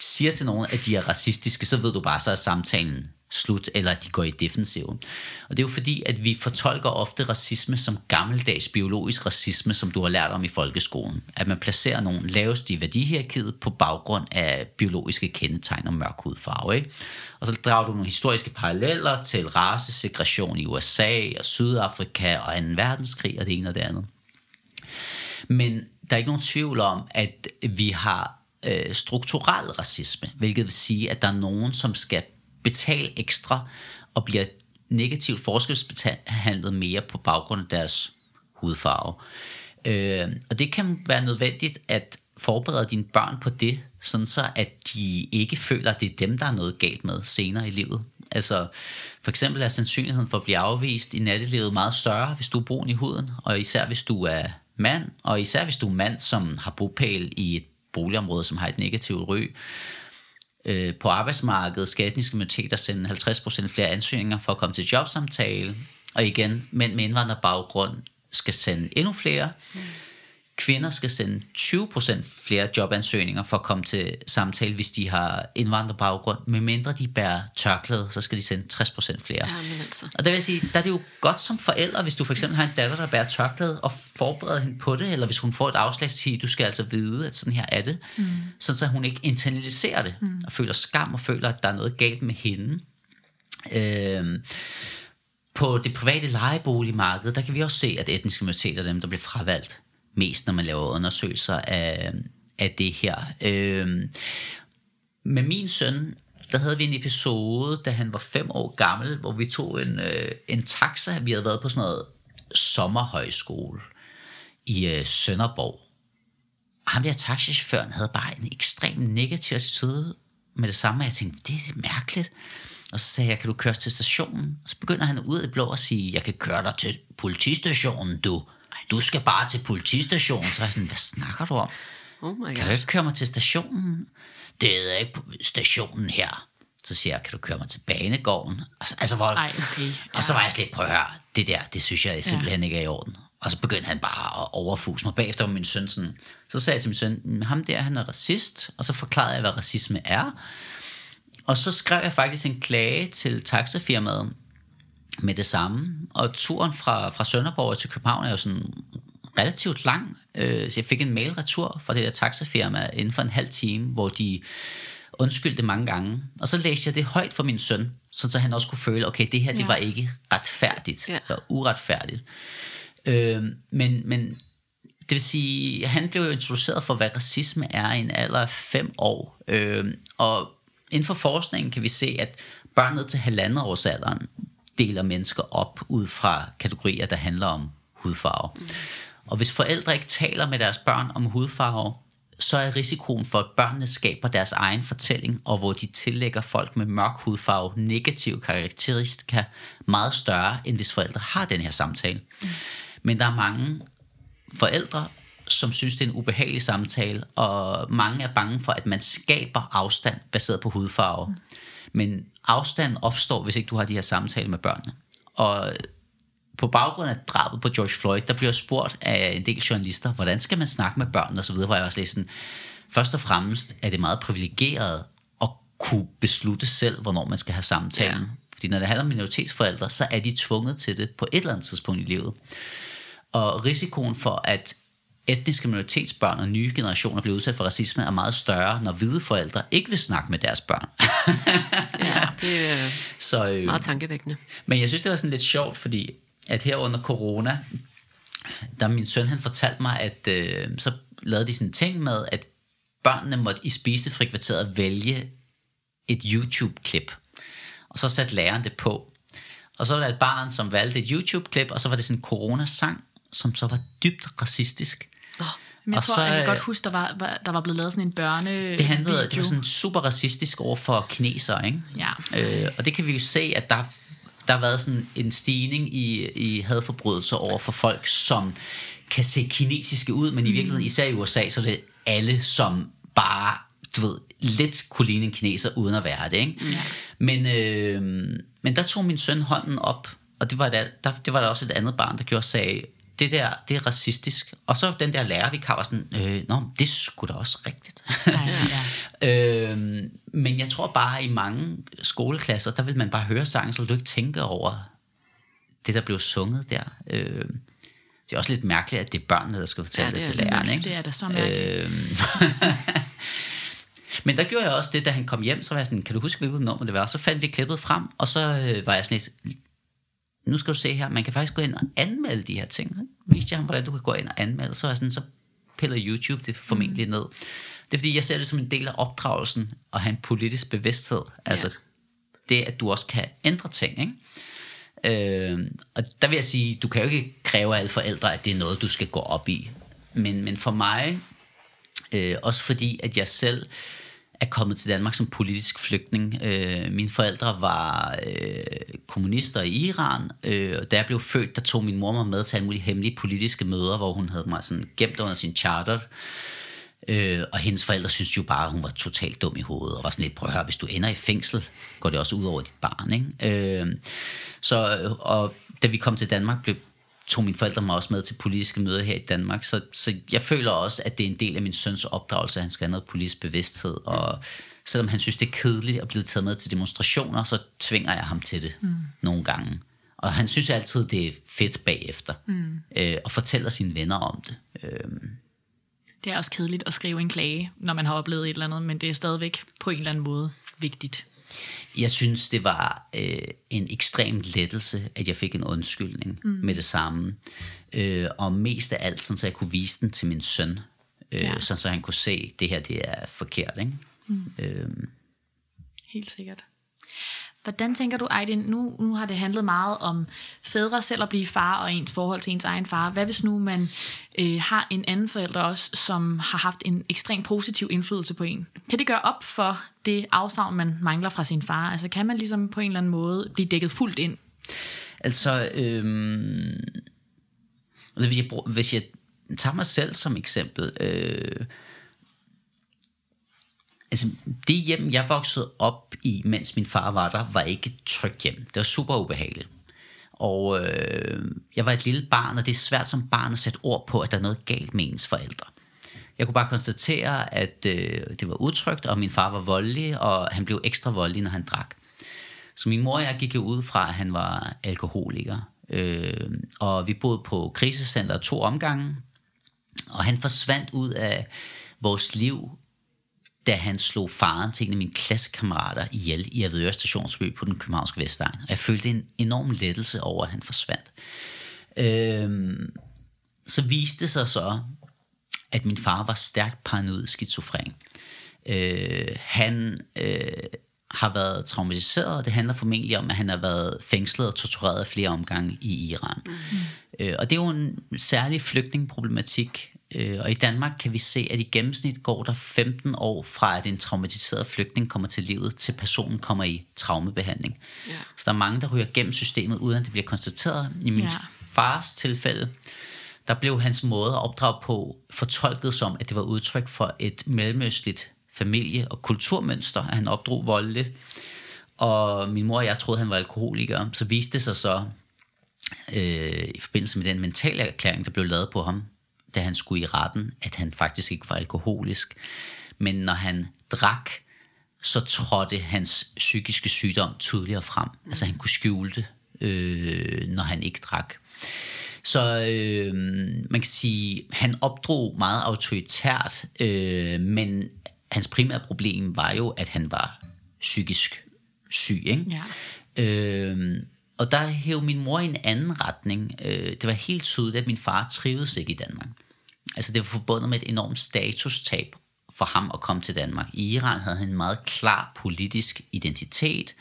siger til nogen, at de er racistiske, så ved du bare, så er samtalen slut, eller at de går i defensiven. Og det er jo fordi, at vi fortolker ofte racisme som gammeldags biologisk racisme, som du har lært om i folkeskolen. At man placerer nogen lavest i værdihierarkiet på baggrund af biologiske kendetegn og mørk hudfarve. Ikke? Og så drager du nogle historiske paralleller til racesegregation i USA og Sydafrika og 2. verdenskrig og det ene og det andet. Men der er ikke nogen tvivl om, at vi har øh, strukturel racisme, hvilket vil sige, at der er nogen, som skal betale ekstra og bliver negativt forskelsbehandlet mere på baggrund af deres hudfarve. Øh, og det kan være nødvendigt at forberede dine børn på det, sådan så at de ikke føler, at det er dem, der er noget galt med senere i livet. Altså, for eksempel er sandsynligheden for at blive afvist i nattelivet meget større, hvis du er brun i huden, og især hvis du er mand, og især hvis du er mand, som har bopæl i et boligområde, som har et negativt ry. Øh, på arbejdsmarkedet skal etniske minoriteter sende 50% flere ansøgninger for at komme til jobsamtale, og igen, mænd med indvandrerbaggrund skal sende endnu flere. Mm kvinder skal sende 20% flere jobansøgninger for at komme til samtale, hvis de har indvandrerbaggrund. Med mindre de bærer tørklæde, så skal de sende 60% flere. Ja, men altså. Og det vil sige, der er det jo godt som forældre, hvis du for eksempel har en datter, der bærer tørklæde, og forbereder hende på det, eller hvis hun får et afslag, så siger du skal altså vide, at sådan her er det. Mm. Sådan så hun ikke internaliserer det, mm. og føler skam, og føler, at der er noget galt med hende. Øhm, på det private lejeboligmarked, der kan vi også se, at etniske minoriteter er dem, der bliver fravalgt mest, når man laver undersøgelser af, af det her. Øh, med min søn, der havde vi en episode, da han var fem år gammel, hvor vi tog en, øh, en taxa. Vi havde været på sådan noget sommerhøjskole i øh, Sønderborg. Ham der taxichaufføren havde bare en ekstrem negativ attitude med det samme, jeg tænkte, det er mærkeligt. Og så sagde jeg, kan du køre til stationen? Og så begynder han ud i blå og sige, jeg kan køre dig til politistationen, du du skal bare til politistationen. Så er jeg sådan, hvad snakker du om? Oh my kan du ikke køre mig til stationen? Det er ikke stationen her. Så siger jeg, kan du køre mig til banegården? Altså, altså hvor, Ej, okay. Ja. Og så var jeg slet, prøv at høre, det der, det synes jeg simpelthen ja. ikke er i orden. Og så begyndte han bare at overfuse mig. Bagefter var min søn sådan, så sagde jeg til min søn, ham der, han er racist. Og så forklarede jeg, hvad racisme er. Og så skrev jeg faktisk en klage til taxafirmaet, med det samme. Og turen fra, fra Sønderborg til København er jo sådan relativt lang. Øh, så jeg fik en mailretur fra det der taxafirma inden for en halv time, hvor de undskyldte mange gange. Og så læste jeg det højt for min søn, så han også kunne føle, okay, det her ja. det var ikke retfærdigt, ja. og uretfærdigt. Øh, men, men det vil sige, han blev jo introduceret for, hvad racisme er i en alder af fem år. Øh, og inden for forskningen kan vi se, at børn ned til halvandet års alderen deler mennesker op ud fra kategorier, der handler om hudfarve. Mm. Og hvis forældre ikke taler med deres børn om hudfarve, så er risikoen for, at børnene skaber deres egen fortælling, og hvor de tillægger folk med mørk hudfarve negative karakteristika meget større, end hvis forældre har den her samtale. Mm. Men der er mange forældre, som synes, det er en ubehagelig samtale, og mange er bange for, at man skaber afstand baseret på hudfarve. Mm. Men afstand opstår, hvis ikke du har de her samtaler med børnene. Og på baggrund af drabet på George Floyd, der bliver spurgt af en del journalister, hvordan skal man snakke med børn og så videre, hvor jeg også læste sådan, først og fremmest er det meget privilegeret at kunne beslutte selv, hvornår man skal have samtalen. Ja. Fordi når det handler om minoritetsforældre, så er de tvunget til det på et eller andet tidspunkt i livet. Og risikoen for, at etniske minoritetsbørn og nye generationer bliver udsat for racisme er meget større, når hvide forældre ikke vil snakke med deres børn. ja, det er Så, øh, meget tankevækkende. Men jeg synes, det var sådan lidt sjovt, fordi at her under corona, der min søn han fortalte mig, at øh, så lavede de sådan en ting med, at børnene måtte i spisefrikvarteret vælge et YouTube-klip. Og så satte læreren det på. Og så var der et barn, som valgte et YouTube-klip, og så var det sådan en corona-sang, som så var dybt racistisk. Oh, men jeg og tror, så, jeg kan godt huske, der var, der var blevet lavet sådan en børne Det handlede, det var sådan super racistisk over for kinesere, ikke? Ja. Øh, og det kan vi jo se, at der, der har været sådan en stigning i, i hadforbrydelser over for folk, som kan se kinesiske ud, men i mm. virkeligheden, især i USA, så er det alle, som bare, du ved, lidt kunne ligne en kineser, uden at være det, ikke? Ja. Men, øh, men der tog min søn hånden op, og det var, der, der, det var der også et andet barn, der gjorde, sagde, det der, det er racistisk. Og så den der lærer, vi var sådan, øh, nå, det skulle da også rigtigt. Ja, ja. øh, men jeg tror bare, at i mange skoleklasser, der vil man bare høre sangen, så du ikke tænke over det, der blev sunget der. Øh, det er også lidt mærkeligt, at det er børnene, der skal fortælle Ja, det, det til er læreren. Ikke? Det er da så mærkeligt. Øhm, Men der gjorde jeg også det, da han kom hjem, så var jeg sådan, kan du huske, hvilket nummer det var? Så fandt vi klippet frem, og så øh, var jeg sådan lidt, nu skal du se her, man kan faktisk gå ind og anmelde de her ting. Så viste jeg ham, hvordan du kan gå ind og anmelde, så var sådan, så piller YouTube det formentlig mm. ned. Det er fordi, jeg ser det som en del af opdragelsen, at have en politisk bevidsthed. Altså, Ja. det, at du også kan ændre ting, ikke? Øh, og der vil jeg sige, du kan jo ikke kræve af alle forældre, at det er noget, du skal gå op i. Men, men for mig, øh, også fordi, at jeg selv er kommet til Danmark som politisk flygtning. Øh, mine forældre var øh, kommunister i Iran, øh, og da jeg blev født, der tog min mor mig med til alle mulige hemmelige politiske møder, hvor hun havde mig sådan gemt under sin charter. Øh, og hendes forældre synes jo bare, at hun var totalt dum i hovedet, og var sådan lidt, prøv at høre, hvis du ender i fængsel, går det også ud over dit barn. Ikke? Øh, så, og da vi kom til Danmark, blev, tog mine forældre mig også med til politiske møder her i Danmark, så, så jeg føler også, at det er en del af min søns opdragelse, at han skal have noget politisk bevidsthed, og selvom han synes, det er kedeligt at blive taget med til demonstrationer, så tvinger jeg ham til det mm. nogle gange. Og han synes altid, det er fedt bagefter, mm. øh, og fortæller sine venner om det. Øh, Det er også kedeligt at skrive en klage, når man har oplevet et eller andet, men det er stadigvæk på en eller anden måde vigtigt. Jeg synes, det var øh, en ekstrem lettelse, at jeg fik en undskyldning mm. med det samme. Øh, og mest af alt, sådan, så jeg kunne vise den til min søn. Øh, Ja. Sådan, så han kunne se, at det her det er forkert. Ikke? Mm. Øh, Helt sikkert. Hvordan tænker du, Aiden, nu, nu har det handlet meget om fædre selv at blive far og ens forhold til ens egen far. Hvad hvis nu man øh, har en anden forælder også, som har haft en ekstrem positiv indflydelse på en? Kan det gøre op for det afsavn, man mangler fra sin far? Altså kan man ligesom på en eller anden måde blive dækket fuldt ind? altså, øh, altså hvis, jeg, hvis jeg tager mig selv som eksempel, øh, altså det hjem, jeg voksede op i, mens min far var der, var ikke et trygt hjem. Det var super ubehageligt. Og øh, jeg var et lille barn, og det er svært som barn at sætte ord på, at der er noget galt med ens forældre. Jeg kunne bare konstatere, at øh, det var utrygt, og min far var voldelig, og han blev ekstra voldelig, når han drak. Så min mor og jeg gik jo ud fra, at han var alkoholiker. Øh, og vi boede på krisecenter to omgange, og han forsvandt ud af vores liv, da han slog faren til en af mine klassekammerater ihjel i Avedøre Stationsby på den københavnske Vestegn. Og jeg følte en enorm lettelse over, at han forsvandt. Øhm, så viste det sig så, at min far var stærkt paranoid skizofren. Øh, han øh, har været traumatiseret, og det handler formentlig om, at han har været fængslet og tortureret flere omgange i Iran. Mm. Øh, og det er jo en særlig flygtningeproblematik, øh, og i Danmark kan vi se, at i gennemsnit går der 15 år fra, at en traumatiseret flygtning kommer til livet, til personen kommer i traumebehandling. Ja. Så der er mange, der ryger gennem systemet, uden at det bliver konstateret. I min Ja. fars tilfælde, der blev hans måde at opdrage på fortolket som, at det var udtryk for et mellemøstligt familie- og kulturmønster, at han opdrog voldeligt. Og min mor og jeg troede, han var alkoholiker. Så viste det sig så, øh, i forbindelse med den mentale erklæring, der blev lavet på ham, da han skulle i retten, at han faktisk ikke var alkoholisk. Men når han drak, så trådte hans psykiske sygdom tydeligere frem. Mm. Altså han kunne skjule det, øh, når han ikke drak. Så øh, man kan sige, han opdrog meget autoritært, øh, men hans primære problem var jo, at han var psykisk syg. Ikke? Ja. Øh, og der hævde min mor i en anden retning. Øh, det var helt tydeligt, at min far trivedes ikke i Danmark. Altså det var forbundet med et enormt statustab for ham at komme til Danmark. I Iran havde han en meget klar politisk identitet,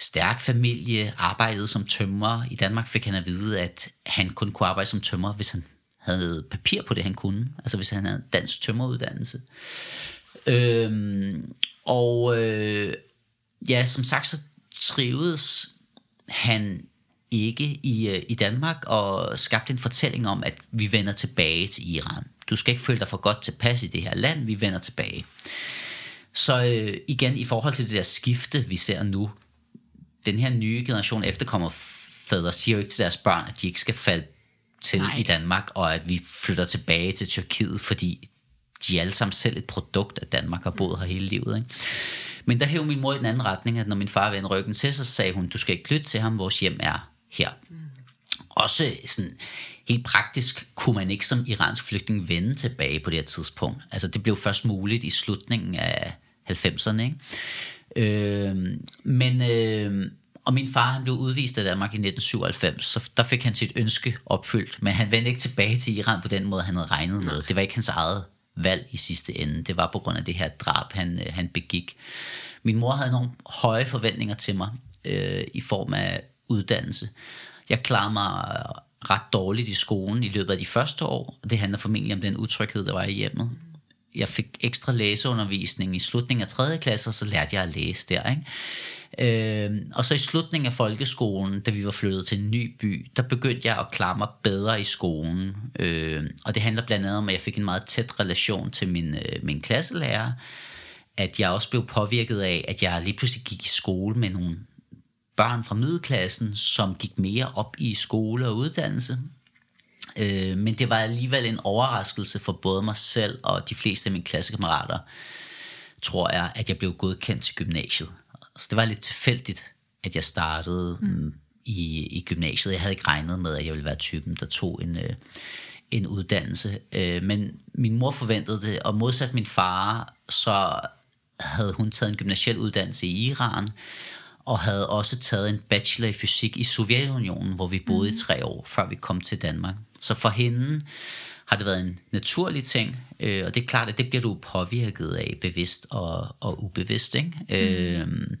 stærk familie, arbejdede som tømrer. I Danmark fik han at vide, at han kun kunne arbejde som tømrer, hvis han havde papir på det, han kunne. Altså hvis han havde dansk tømreruddannelse. Øhm, og øh, ja, som sagt, så trivedes han ikke i, øh, i Danmark og skabte en fortælling om, at vi vender tilbage til Iran. Du skal ikke føle dig for godt tilpas i det her land, vi vender tilbage. Så øh, igen, i forhold til det der skifte, vi ser nu, den her nye generation efterkommerfædre siger jo ikke til deres børn, at de ikke skal falde til. Nej. i Danmark, og at vi flytter tilbage til Tyrkiet, fordi de er alle sammen selv et produkt af Danmark, har boet her hele livet. Ikke? Men der hævde min mor i den anden retning, at når min far vendte ryggen til, så sagde hun, du skal ikke lytte til ham, vores hjem er her. Mm. Også sådan, helt praktisk kunne man ikke som iransk flygtning vende tilbage på det her tidspunkt. Altså det blev først muligt i slutningen af 90'erne. Ikke? Øh, men, øh, og min far han blev udvist af Danmark i 1997, så der fik han sit ønske opfyldt, men han vendte ikke tilbage til Iran på den måde, han havde regnet med. Det var ikke hans eget valg i sidste ende. Det var på grund af det her drab, han, øh, han begik. Min mor havde nogle høje forventninger til mig øh, i form af uddannelse. Jeg klarede mig øh, ret dårligt i skolen i løbet af de første år. og Det handler formentlig om den utryghed, der var i hjemmet jeg fik ekstra læseundervisning i slutningen af 3. klasse, og så lærte jeg at læse der. Ikke? Øh, og så i slutningen af folkeskolen, da vi var flyttet til en ny by, der begyndte jeg at klare mig bedre i skolen. Øh, og det handler blandt andet om, at jeg fik en meget tæt relation til min, øh, min klasselærer, at jeg også blev påvirket af, at jeg lige pludselig gik i skole med nogle børn fra middelklassen, som gik mere op i skole og uddannelse. Øh, men det var alligevel en overraskelse for både mig selv og de fleste af mine klassekammerater, tror jeg, at jeg blev godkendt til gymnasiet. Så det var lidt tilfældigt, at jeg startede mm. mm. i, i gymnasiet. Jeg havde ikke regnet med, at jeg ville være typen, der tog en, øh, en uddannelse. Øh, men min mor forventede det, og modsat min far, så havde hun taget en gymnasiel uddannelse i Iran, og havde også taget en bachelor i fysik i Sovjetunionen, hvor vi boede mm. i tre år, før vi kom til Danmark. Så for hende har det været en naturlig ting, øh, og det er klart, at det bliver du påvirket af, bevidst og, og ubevidst. Ikke? Mm. Øh,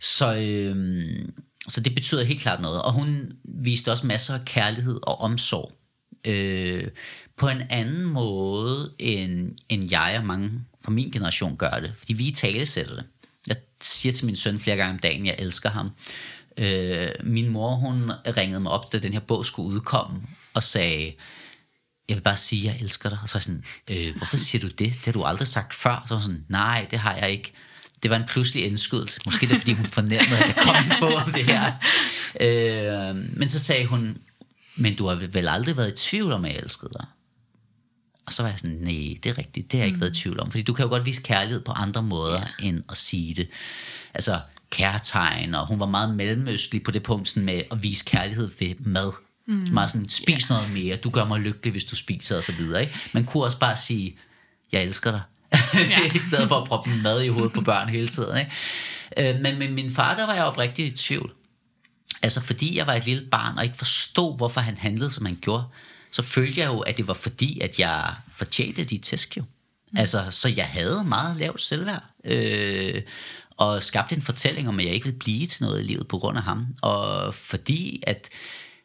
så, øh, så det betyder helt klart noget. Og hun viste også masser af kærlighed og omsorg. Øh, på en anden måde, end, end jeg og mange fra min generation gør det. Fordi vi tale sætter det. Jeg siger til min søn flere gange om dagen, jeg elsker ham. Øh, min mor, hun ringede mig op, da den her bog skulle udkomme, og sagde, jeg vil bare sige, at jeg elsker dig. Og så var jeg sådan, øh, hvorfor siger du det? Det har du aldrig sagt før. Så var sådan, nej, det har jeg ikke. Det var en pludselig indskydelse. Måske det er, fordi hun fornemmede, at der kom en bog om det her. Øh, men så sagde hun, men du har vel aldrig været i tvivl om, at jeg elskede dig. Og så var jeg sådan, nej, det er rigtigt, det har jeg ikke mm. været i tvivl om. Fordi du kan jo godt vise kærlighed på andre måder, ja. end at sige det. Altså, kærtegn, og hun var meget mellemøstlig på det punkt sådan med at vise kærlighed ved mad. Mm. Meget sådan, spis yeah. noget mere, du gør mig lykkelig, hvis du spiser, og så videre. Ikke? Man kunne også bare sige, jeg elsker dig. Ja. I stedet for at proppe mad i hovedet på børn hele tiden. Ikke? Øh, men med min far, der var jeg oprigtig i tvivl. Altså fordi jeg var et lille barn, og ikke forstod, hvorfor han handlede, som han gjorde, så følte jeg jo, at det var fordi, at jeg fortjente de tæsk jo. Mm. Altså, så jeg havde meget lavt selvværd. Øh, og skabte en fortælling om, at jeg ikke ville blive til noget i livet på grund af ham. Og fordi at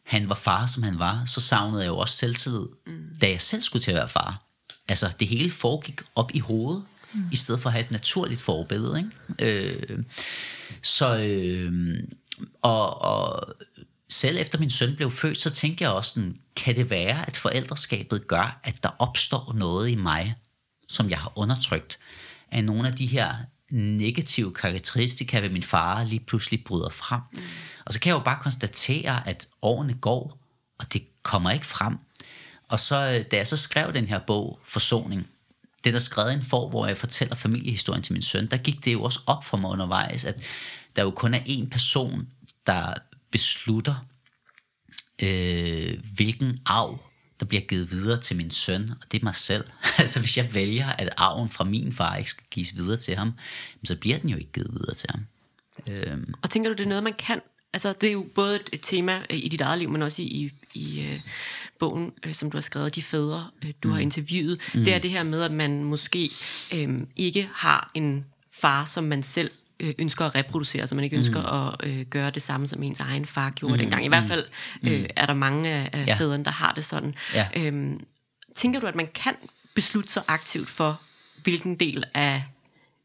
han var far, som han var, så savnede jeg jo også selvtillid, mm. da jeg selv skulle til at være far. Altså, det hele foregik op i hovedet, mm. i stedet for at have et naturligt forbillede. Ikke? Øh, så, øh, og, og selv efter min søn blev født, så tænkte jeg også sådan, kan det være, at forældreskabet gør, at der opstår noget i mig, som jeg har undertrykt, af nogle af de her negative karakteristika ved min far lige pludselig bryder frem. Mm. Og så kan jeg jo bare konstatere, at årene går, og det kommer ikke frem. Og så, øh, da jeg så skrev den her bog, Forsoning, den er skrevet en for, hvor jeg fortæller familiehistorien til min søn, der gik det jo også op for mig undervejs, at der jo kun er én person, der beslutter, øh, hvilken arv der bliver givet videre til min søn, og det er mig selv. altså hvis jeg vælger, at arven fra min far ikke skal gives videre til ham, så bliver den jo ikke givet videre til ham. Øhm. Og tænker du, det er noget, man kan? Altså det er jo både et tema øh, i dit eget liv, men også i, i, i øh, bogen, øh, som du har skrevet, de fædre, øh, du mm. har interviewet. Mm. Det er det her med, at man måske øh, ikke har en far, som man selv øh, ønsker at reproducere, så man ikke ønsker mm. at øh, gøre det samme, som ens egen far gjorde mm. dengang. I hvert fald mm. øh, er der mange af, af ja. fædrene, der har det sådan. Ja. Øhm, tænker du, at man kan beslutte sig aktivt for, hvilken del af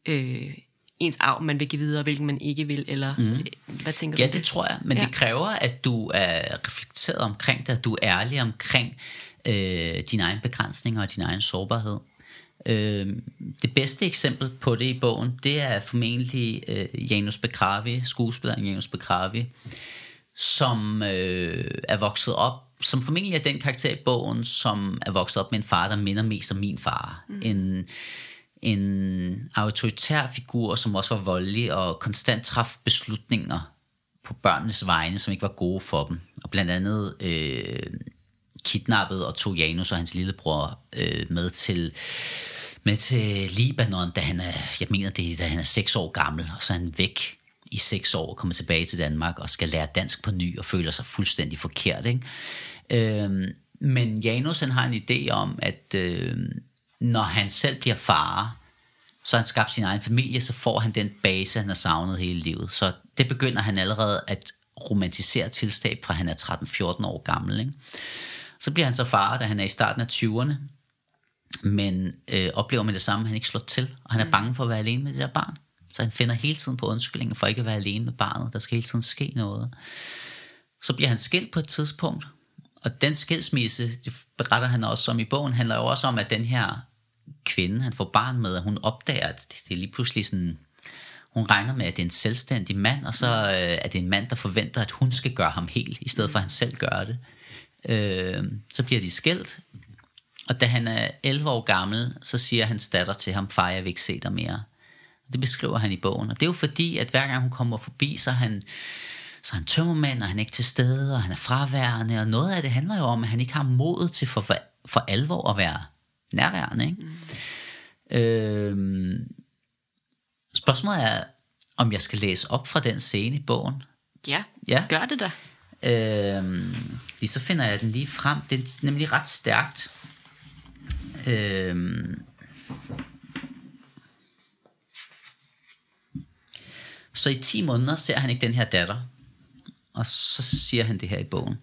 øh, ens arv, man vil give videre, hvilken man ikke vil, eller mm. hvad tænker ja, du? Ja, det tror jeg, men ja. det kræver, at du er reflekteret omkring det, at du er ærlig omkring øh, dine egne begrænsninger og din egen sårbarhed. Øh, det bedste eksempel på det i bogen, det er formentlig øh, Janus Bekravi, skuespilleren Janus Bekravi, som øh, er vokset op som formentlig er den karakter i bogen, som er vokset op med en far, der minder mest om min far. Mm. En, en autoritær figur, som også var voldelig og konstant traf beslutninger på børnenes vegne, som ikke var gode for dem. Og blandt andet øh, kidnappede og tog Janus og hans lillebror øh, med til med til Libanon, da han er, jeg mener det, da han er seks år gammel, og så er han væk i seks år, kommer tilbage til Danmark og skal lære dansk på ny og føler sig fuldstændig forkert. Ikke? Øh, men Janus han har en idé om, at øh, når han selv bliver far, så han skabt sin egen familie, så får han den base, han har savnet hele livet. Så det begynder han allerede at romantisere tilstab, fra han er 13-14 år gammel. Ikke? Så bliver han så far, da han er i starten af 20'erne, men øh, oplever med det samme, at han ikke slår til, og han er mm. bange for at være alene med det der barn. Så han finder hele tiden på undskyldninger for ikke at være alene med barnet. Der skal hele tiden ske noget. Så bliver han skilt på et tidspunkt, og den skilsmisse, det beretter han også om i bogen, handler jo også om, at den her kvinde, han får barn med, at hun opdager, at det er lige pludselig sådan, hun regner med, at det er en selvstændig mand, og så øh, er det en mand, der forventer, at hun skal gøre ham helt, i stedet for at han selv gør det. Øh, så bliver de skilt, og da han er 11 år gammel, så siger hans datter til ham, far, jeg vil ikke se dig mere. Det beskriver han i bogen, og det er jo fordi, at hver gang hun kommer forbi, så han, så er han tømmermand, og han er ikke til stede, og han er fraværende, og noget af det handler jo om, at han ikke har mod til for, for alvor at være nærværende. Ikke? Mm. Øhm, spørgsmålet er, om jeg skal læse op fra den scene i bogen. Ja, ja. gør det da. Øhm, lige så finder jeg den lige frem. Det er nemlig ret stærkt. Øhm, så i 10 måneder ser han ikke den her datter. Og så siger han det her i bogen.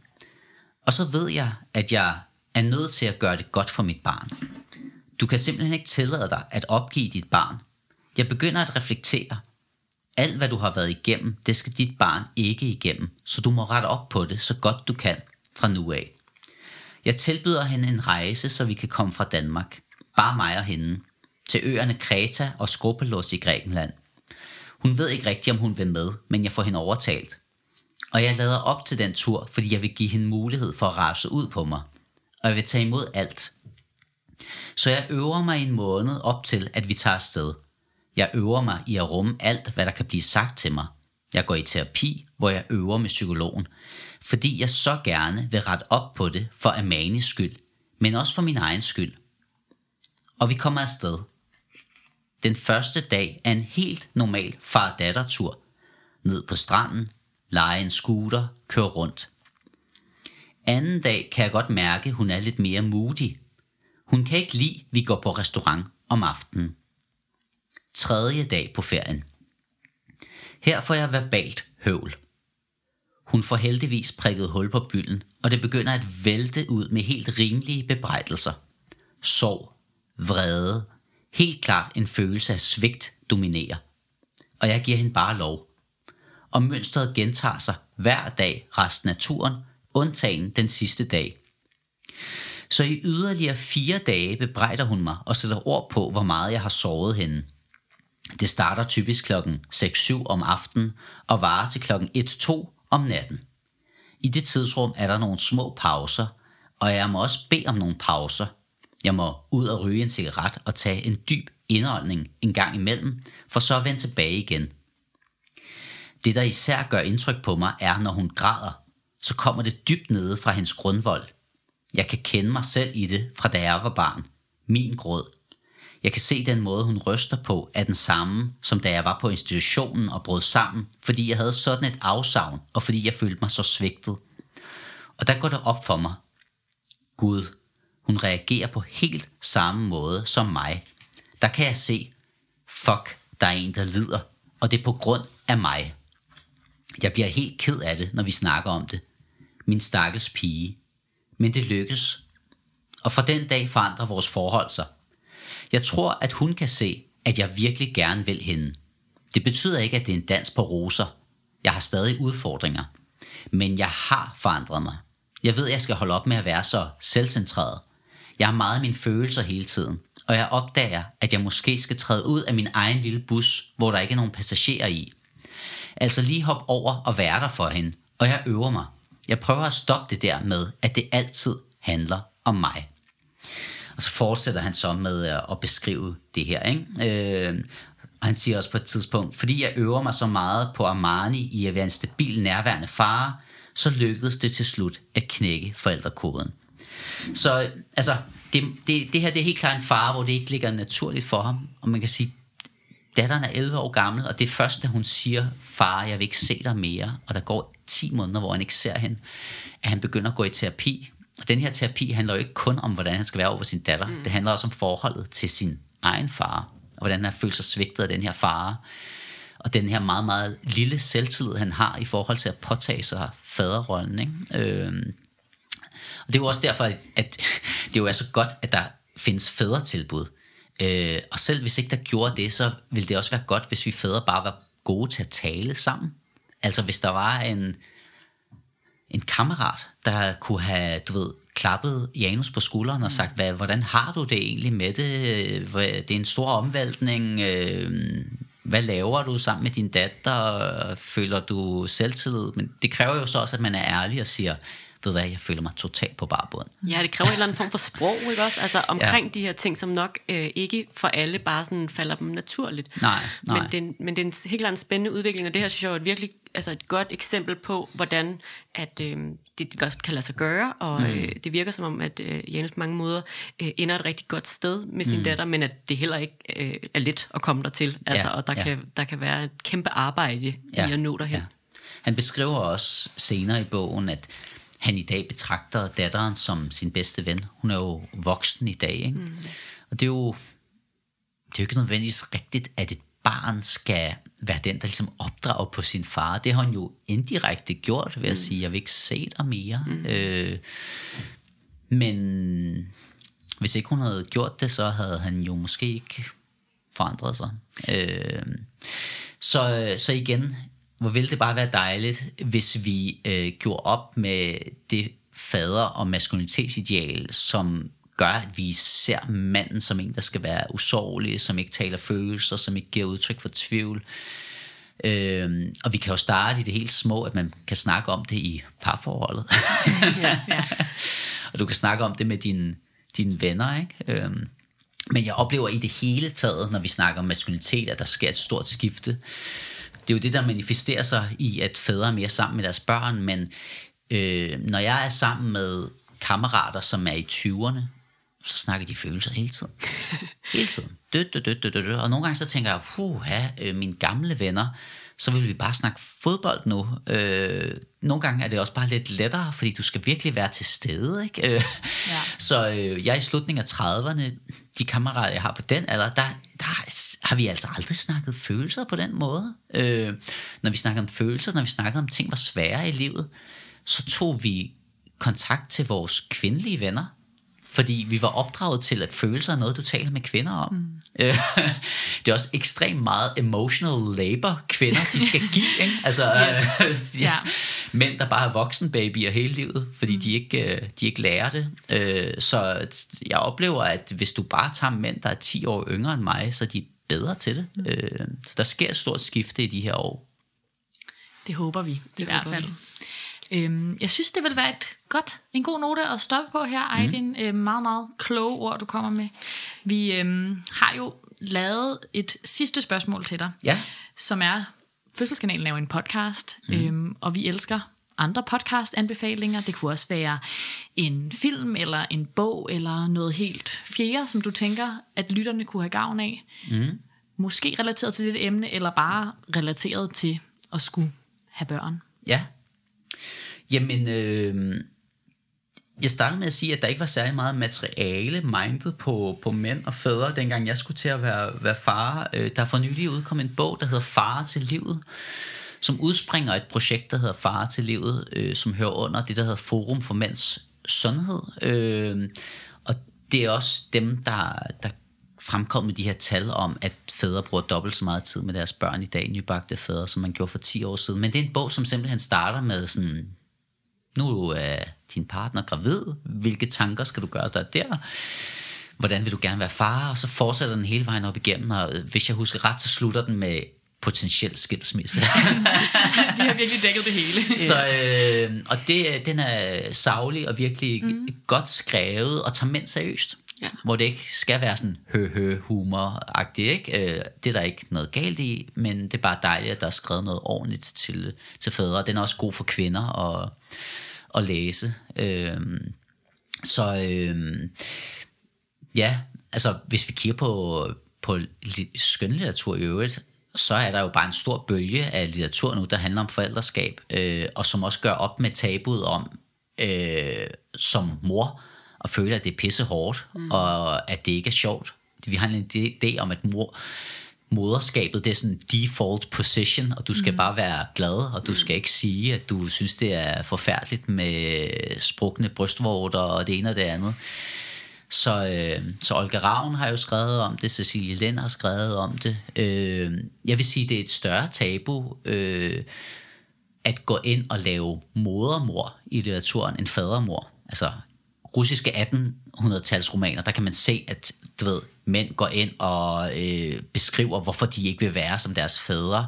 Og så ved jeg, at jeg er nødt til at gøre det godt for mit barn. Du kan simpelthen ikke tillade dig at opgive dit barn. Jeg begynder at reflektere. Alt hvad du har været igennem, det skal dit barn ikke igennem, så du må rette op på det så godt du kan fra nu af. Jeg tilbyder hende en rejse, så vi kan komme fra Danmark. Bare mig og hende. Til øerne Kreta og Skopelos i Grækenland. Hun ved ikke rigtigt, om hun vil med, men jeg får hende overtalt. Og jeg lader op til den tur, fordi jeg vil give hende mulighed for at rase ud på mig. Og jeg vil tage imod alt. Så jeg øver mig en måned op til, at vi tager afsted. Jeg øver mig i at rumme alt, hvad der kan blive sagt til mig. Jeg går i terapi, hvor jeg øver med psykologen, fordi jeg så gerne vil rette op på det for Amanis skyld, men også for min egen skyld. Og vi kommer afsted. Den første dag er en helt normal far-datter-tur. Ned på stranden, lege en scooter, køre rundt. Anden dag kan jeg godt mærke, at hun er lidt mere moody. Hun kan ikke lide, at vi går på restaurant om aftenen. Tredje dag på ferien. Her får jeg verbalt høvl. Hun får heldigvis prikket hul på bylden, og det begynder at vælte ud med helt rimelige bebrejdelser. Sorg, vrede, helt klart en følelse af svigt dominerer. Og jeg giver hende bare lov. Og mønstret gentager sig hver dag resten af turen, undtagen den sidste dag. Så i yderligere fire dage bebrejder hun mig og sætter ord på, hvor meget jeg har såret hende. Det starter typisk klokken 6-7 om aftenen og varer til klokken 1-2 om natten. I det tidsrum er der nogle små pauser, og jeg må også bede om nogle pauser. Jeg må ud og ryge en cigaret og tage en dyb indånding en gang imellem, for så at vende tilbage igen. Det, der især gør indtryk på mig, er, når hun græder, så kommer det dybt nede fra hendes grundvold. Jeg kan kende mig selv i det, fra da jeg var barn. Min gråd. Jeg kan se den måde, hun ryster på, er den samme, som da jeg var på institutionen og brød sammen, fordi jeg havde sådan et afsavn, og fordi jeg følte mig så svigtet. Og der går det op for mig. Gud, hun reagerer på helt samme måde som mig. Der kan jeg se, fuck, der er en, der lider, og det er på grund af mig. Jeg bliver helt ked af det, når vi snakker om det. Min stakkels pige. Men det lykkes. Og fra den dag forandrer vores forhold sig – jeg tror, at hun kan se, at jeg virkelig gerne vil hende. Det betyder ikke, at det er en dans på roser. Jeg har stadig udfordringer. Men jeg har forandret mig. Jeg ved, at jeg skal holde op med at være så selvcentreret. Jeg har meget af mine følelser hele tiden, og jeg opdager, at jeg måske skal træde ud af min egen lille bus, hvor der ikke er nogen passagerer i. Altså lige hop over og være der for hende, og jeg øver mig. Jeg prøver at stoppe det der med, at det altid handler om mig. Og så fortsætter han så med at beskrive det her. Ikke? Øh, og han siger også på et tidspunkt, fordi jeg øver mig så meget på Armani i at være en stabil, nærværende far, så lykkedes det til slut at knække forældrekoden. Så altså, det, det, det her det er helt klart en far, hvor det ikke ligger naturligt for ham. Og man kan sige, datteren er 11 år gammel, og det er først, da hun siger, far, jeg vil ikke se dig mere, og der går 10 måneder, hvor han ikke ser hende, at han begynder at gå i terapi. Og den her terapi handler jo ikke kun om, hvordan han skal være over sin datter. Mm. Det handler også om forholdet til sin egen far, og hvordan han føler sig svigtet af den her far. Og den her meget, meget lille selvtillid, han har i forhold til at påtage sig faderrollen. Ikke? Øhm, og det er jo også derfor, at, at det jo er så godt, at der findes fædretilbud. Øh, og selv hvis ikke der gjorde det, så ville det også være godt, hvis vi fædre bare var gode til at tale sammen. Altså hvis der var en, en kammerat, der kunne have, du ved, klappet Janus på skulderen og sagt, hvad, hvordan har du det egentlig med det? Det er en stor omvæltning. Øh, hvad laver du sammen med din datter? Føler du selvtillid? Men det kræver jo så også, at man er ærlig og siger, ved hvad, jeg føler mig totalt på barbund. Ja, det kræver en eller anden form for sprog, ikke også? Altså omkring ja. de her ting, som nok øh, ikke for alle bare sådan falder dem naturligt. Nej, nej. Men det, er, men det er en helt anden spændende udvikling, og det her synes jeg er et virkelig altså et godt eksempel på, hvordan at, øh, det godt kan lade sig gøre, og mm. øh, det virker som om, at øh, Janus på mange måder øh, ender et rigtig godt sted med sin mm. datter, men at det heller ikke øh, er let at komme der til, altså, ja, og der, ja. kan, der kan være et kæmpe arbejde ja, i at nå derhen. Ja. Han beskriver også senere i bogen, at han i dag betragter datteren som sin bedste ven. Hun er jo voksen i dag, ikke? Mm. og det er jo det er jo ikke nødvendigvis rigtigt, at et barn skal være den, der ligesom opdrager på sin far. Det har hun jo indirekte gjort ved at mm. sige, jeg vil ikke se dig mere. Mm. Øh, men hvis ikke hun havde gjort det, så havde han jo måske ikke forandret sig. Øh, så, så igen, hvor ville det bare være dejligt, hvis vi øh, gjorde op med det fader- og maskulinitetsideal, som gør, at vi ser manden som en, der skal være usårlig, som ikke taler følelser, som ikke giver udtryk for tvivl. Øhm, og vi kan jo starte i det helt små, at man kan snakke om det i parforholdet. ja, ja. og du kan snakke om det med dine, dine venner, ikke? Øhm, men jeg oplever i det hele taget, når vi snakker om maskulinitet, at der sker et stort skifte. Det er jo det, der manifesterer sig i, at fædre er mere sammen med deres børn, men øh, når jeg er sammen med kammerater, som er i 20'erne, så snakker de følelser hele tiden. hele tiden. Død, død, død, død, død. Og nogle gange så tænker jeg, puh, øh, mine gamle venner, så vil vi bare snakke fodbold nu. Øh, nogle gange er det også bare lidt lettere, fordi du skal virkelig være til stede. Ikke? Øh, ja. Så øh, jeg i slutningen af 30'erne, de kammerater, jeg har på den alder, der, der har vi altså aldrig snakket følelser på den måde. Øh, når vi snakker om følelser, når vi snakker om ting, var svære i livet, så tog vi kontakt til vores kvindelige venner, fordi vi var opdraget til, at følelser er noget, du taler med kvinder om. Mm. det er også ekstremt meget emotional labor, kvinder de skal give. Ikke? Altså, yes. ja. Mænd, der bare er voksenbabyer hele livet, fordi mm. de, ikke, øh, de ikke lærer det. Øh, så jeg oplever, at hvis du bare tager mænd, der er 10 år yngre end mig, så er de bedre til det. Mm. Så der sker et stort skifte i de her år. Det håber vi det i hvert fald. Vi. Øhm, jeg synes, det vil være et godt, en god note at stoppe på her, Aydin. Mm. Øhm, meget, meget kloge ord, du kommer med. Vi øhm, har jo lavet et sidste spørgsmål til dig, ja. som er, Fødselskanalen laver en podcast, mm. øhm, og vi elsker andre podcast-anbefalinger. Det kunne også være en film, eller en bog, eller noget helt fjerde, som du tænker, at lytterne kunne have gavn af. Mm. Måske relateret til det emne, eller bare relateret til at skulle have børn. Ja, Jamen, øh, jeg startede med at sige, at der ikke var særlig meget materiale mindet på, på mænd og fædre, dengang jeg skulle til at være, være far. Øh, der er for nylig udkommet en bog, der hedder Far til livet, som udspringer et projekt, der hedder Far til livet, øh, som hører under det, der hedder Forum for Mænds Sundhed. Øh, og det er også dem, der, der fremkommet de her tal om, at fædre bruger dobbelt så meget tid med deres børn i dag, nybagte fædre, som man gjorde for 10 år siden. Men det er en bog, som simpelthen starter med sådan nu er din partner gravid, hvilke tanker skal du gøre dig der? Hvordan vil du gerne være far? Og så fortsætter den hele vejen op igennem, og hvis jeg husker ret, så slutter den med potentiel skilsmisse. De har virkelig dækket det hele. Så, øh, og det, den er savlig og virkelig mm. godt skrevet og tager mænd seriøst. Ja. Hvor det ikke skal være sådan hø-hø humor-agtigt. Ikke? Øh, det er der ikke noget galt i, men det er bare dejligt, at der er skrevet noget ordentligt til, til fædre. Den er også god for kvinder at, at læse. Øh, så øh, ja, altså hvis vi kigger på, på skønlitteratur i øvrigt, så er der jo bare en stor bølge af litteratur nu, der handler om forældreskab, øh, og som også gør op med tabuet om, øh, som mor, at føle, at det er pisse hårdt, mm. og at det ikke er sjovt. Vi har en idé om, at mor, moderskabet, det er sådan default position, og du skal mm. bare være glad, og du skal ikke sige, at du synes, det er forfærdeligt med sprukne brystvorter og det ene og det andet. Så, øh, så Olga Ravn har jo skrevet om det, Cecilie Lind har skrevet om det. Øh, jeg vil sige, det er et større tabu øh, at gå ind og lave modermor i litteraturen end fadermor. Altså russiske 1800-tals romaner, der kan man se, at du ved, mænd går ind og øh, beskriver, hvorfor de ikke vil være som deres fædre,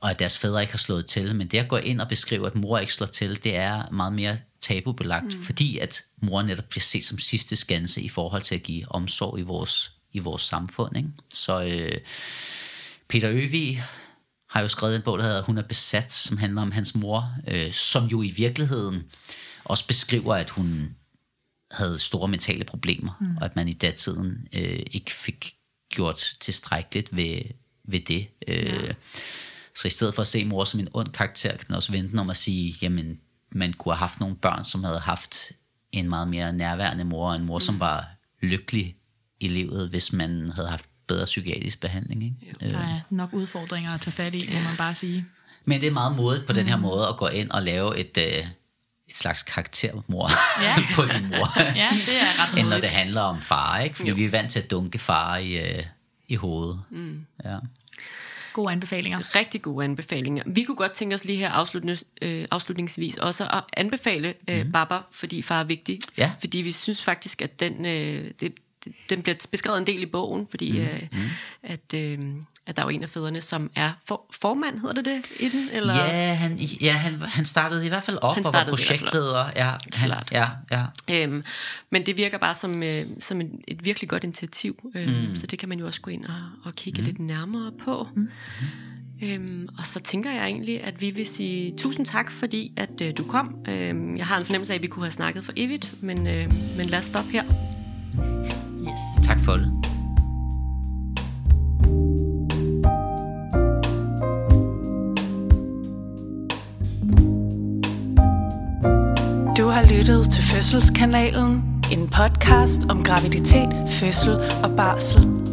og at deres fædre ikke har slået til. Men det at gå ind og beskrive, at mor ikke slår til, det er meget mere tabubelagt, mm. fordi at mor netop bliver set som sidste skanse i forhold til at give omsorg i vores, i vores samfund. Ikke? Så øh, Peter Øvig har jo skrevet en bog, der hedder Hun er besat, som handler om hans mor, øh, som jo i virkeligheden også beskriver, at hun havde store mentale problemer, mm. og at man i datiden øh, ikke fik gjort tilstrækkeligt ved, ved det. Øh, ja. Så i stedet for at se mor som en ond karakter, kan man også vente om at sige, jamen, man kunne have haft nogle børn, som havde haft en meget mere nærværende mor, en mor, mm. som var lykkelig i livet, hvis man havde haft bedre psykiatrisk behandling. Ikke? Jo, der er nok udfordringer at tage fat i, må man bare sige. Men det er meget modigt på mm. den her måde at gå ind og lave et, øh, et slags karaktermor Ja. på din mor. Ja, det er ret end når modigt. det handler om far, ikke? Fordi jo. vi er vant til at dunke far i, øh, i hovedet. Mm. Ja. Gode anbefalinger. Rigtig gode anbefalinger. Vi kunne godt tænke os lige her afslutningsvis, øh, afslutningsvis også at anbefale øh, mm. Baba, fordi far er vigtig. Ja. Fordi vi synes faktisk, at den, øh, det, den bliver beskrevet en del i bogen, fordi mm. Øh, at, øh, at der er jo en af fædrene, som er for, formand, hedder det det, i den? Eller? Ja, han, ja han, han startede i hvert fald op Han og var projektleder. Ja, han, Klart. ja, ja. Øhm, men det virker bare som, øh, som et, et virkelig godt initiativ, øhm, mm. så det kan man jo også gå ind og, og kigge mm. lidt nærmere på. Mm. Øhm, og så tænker jeg egentlig, at vi vil sige tusind tak, fordi at øh, du kom. Øhm, jeg har en fornemmelse af, at vi kunne have snakket for evigt, men, øh, men lad os stoppe her. Yes. Tak for det. Har lyttet til Fødselskanalen, en podcast om graviditet, fødsel og barsel.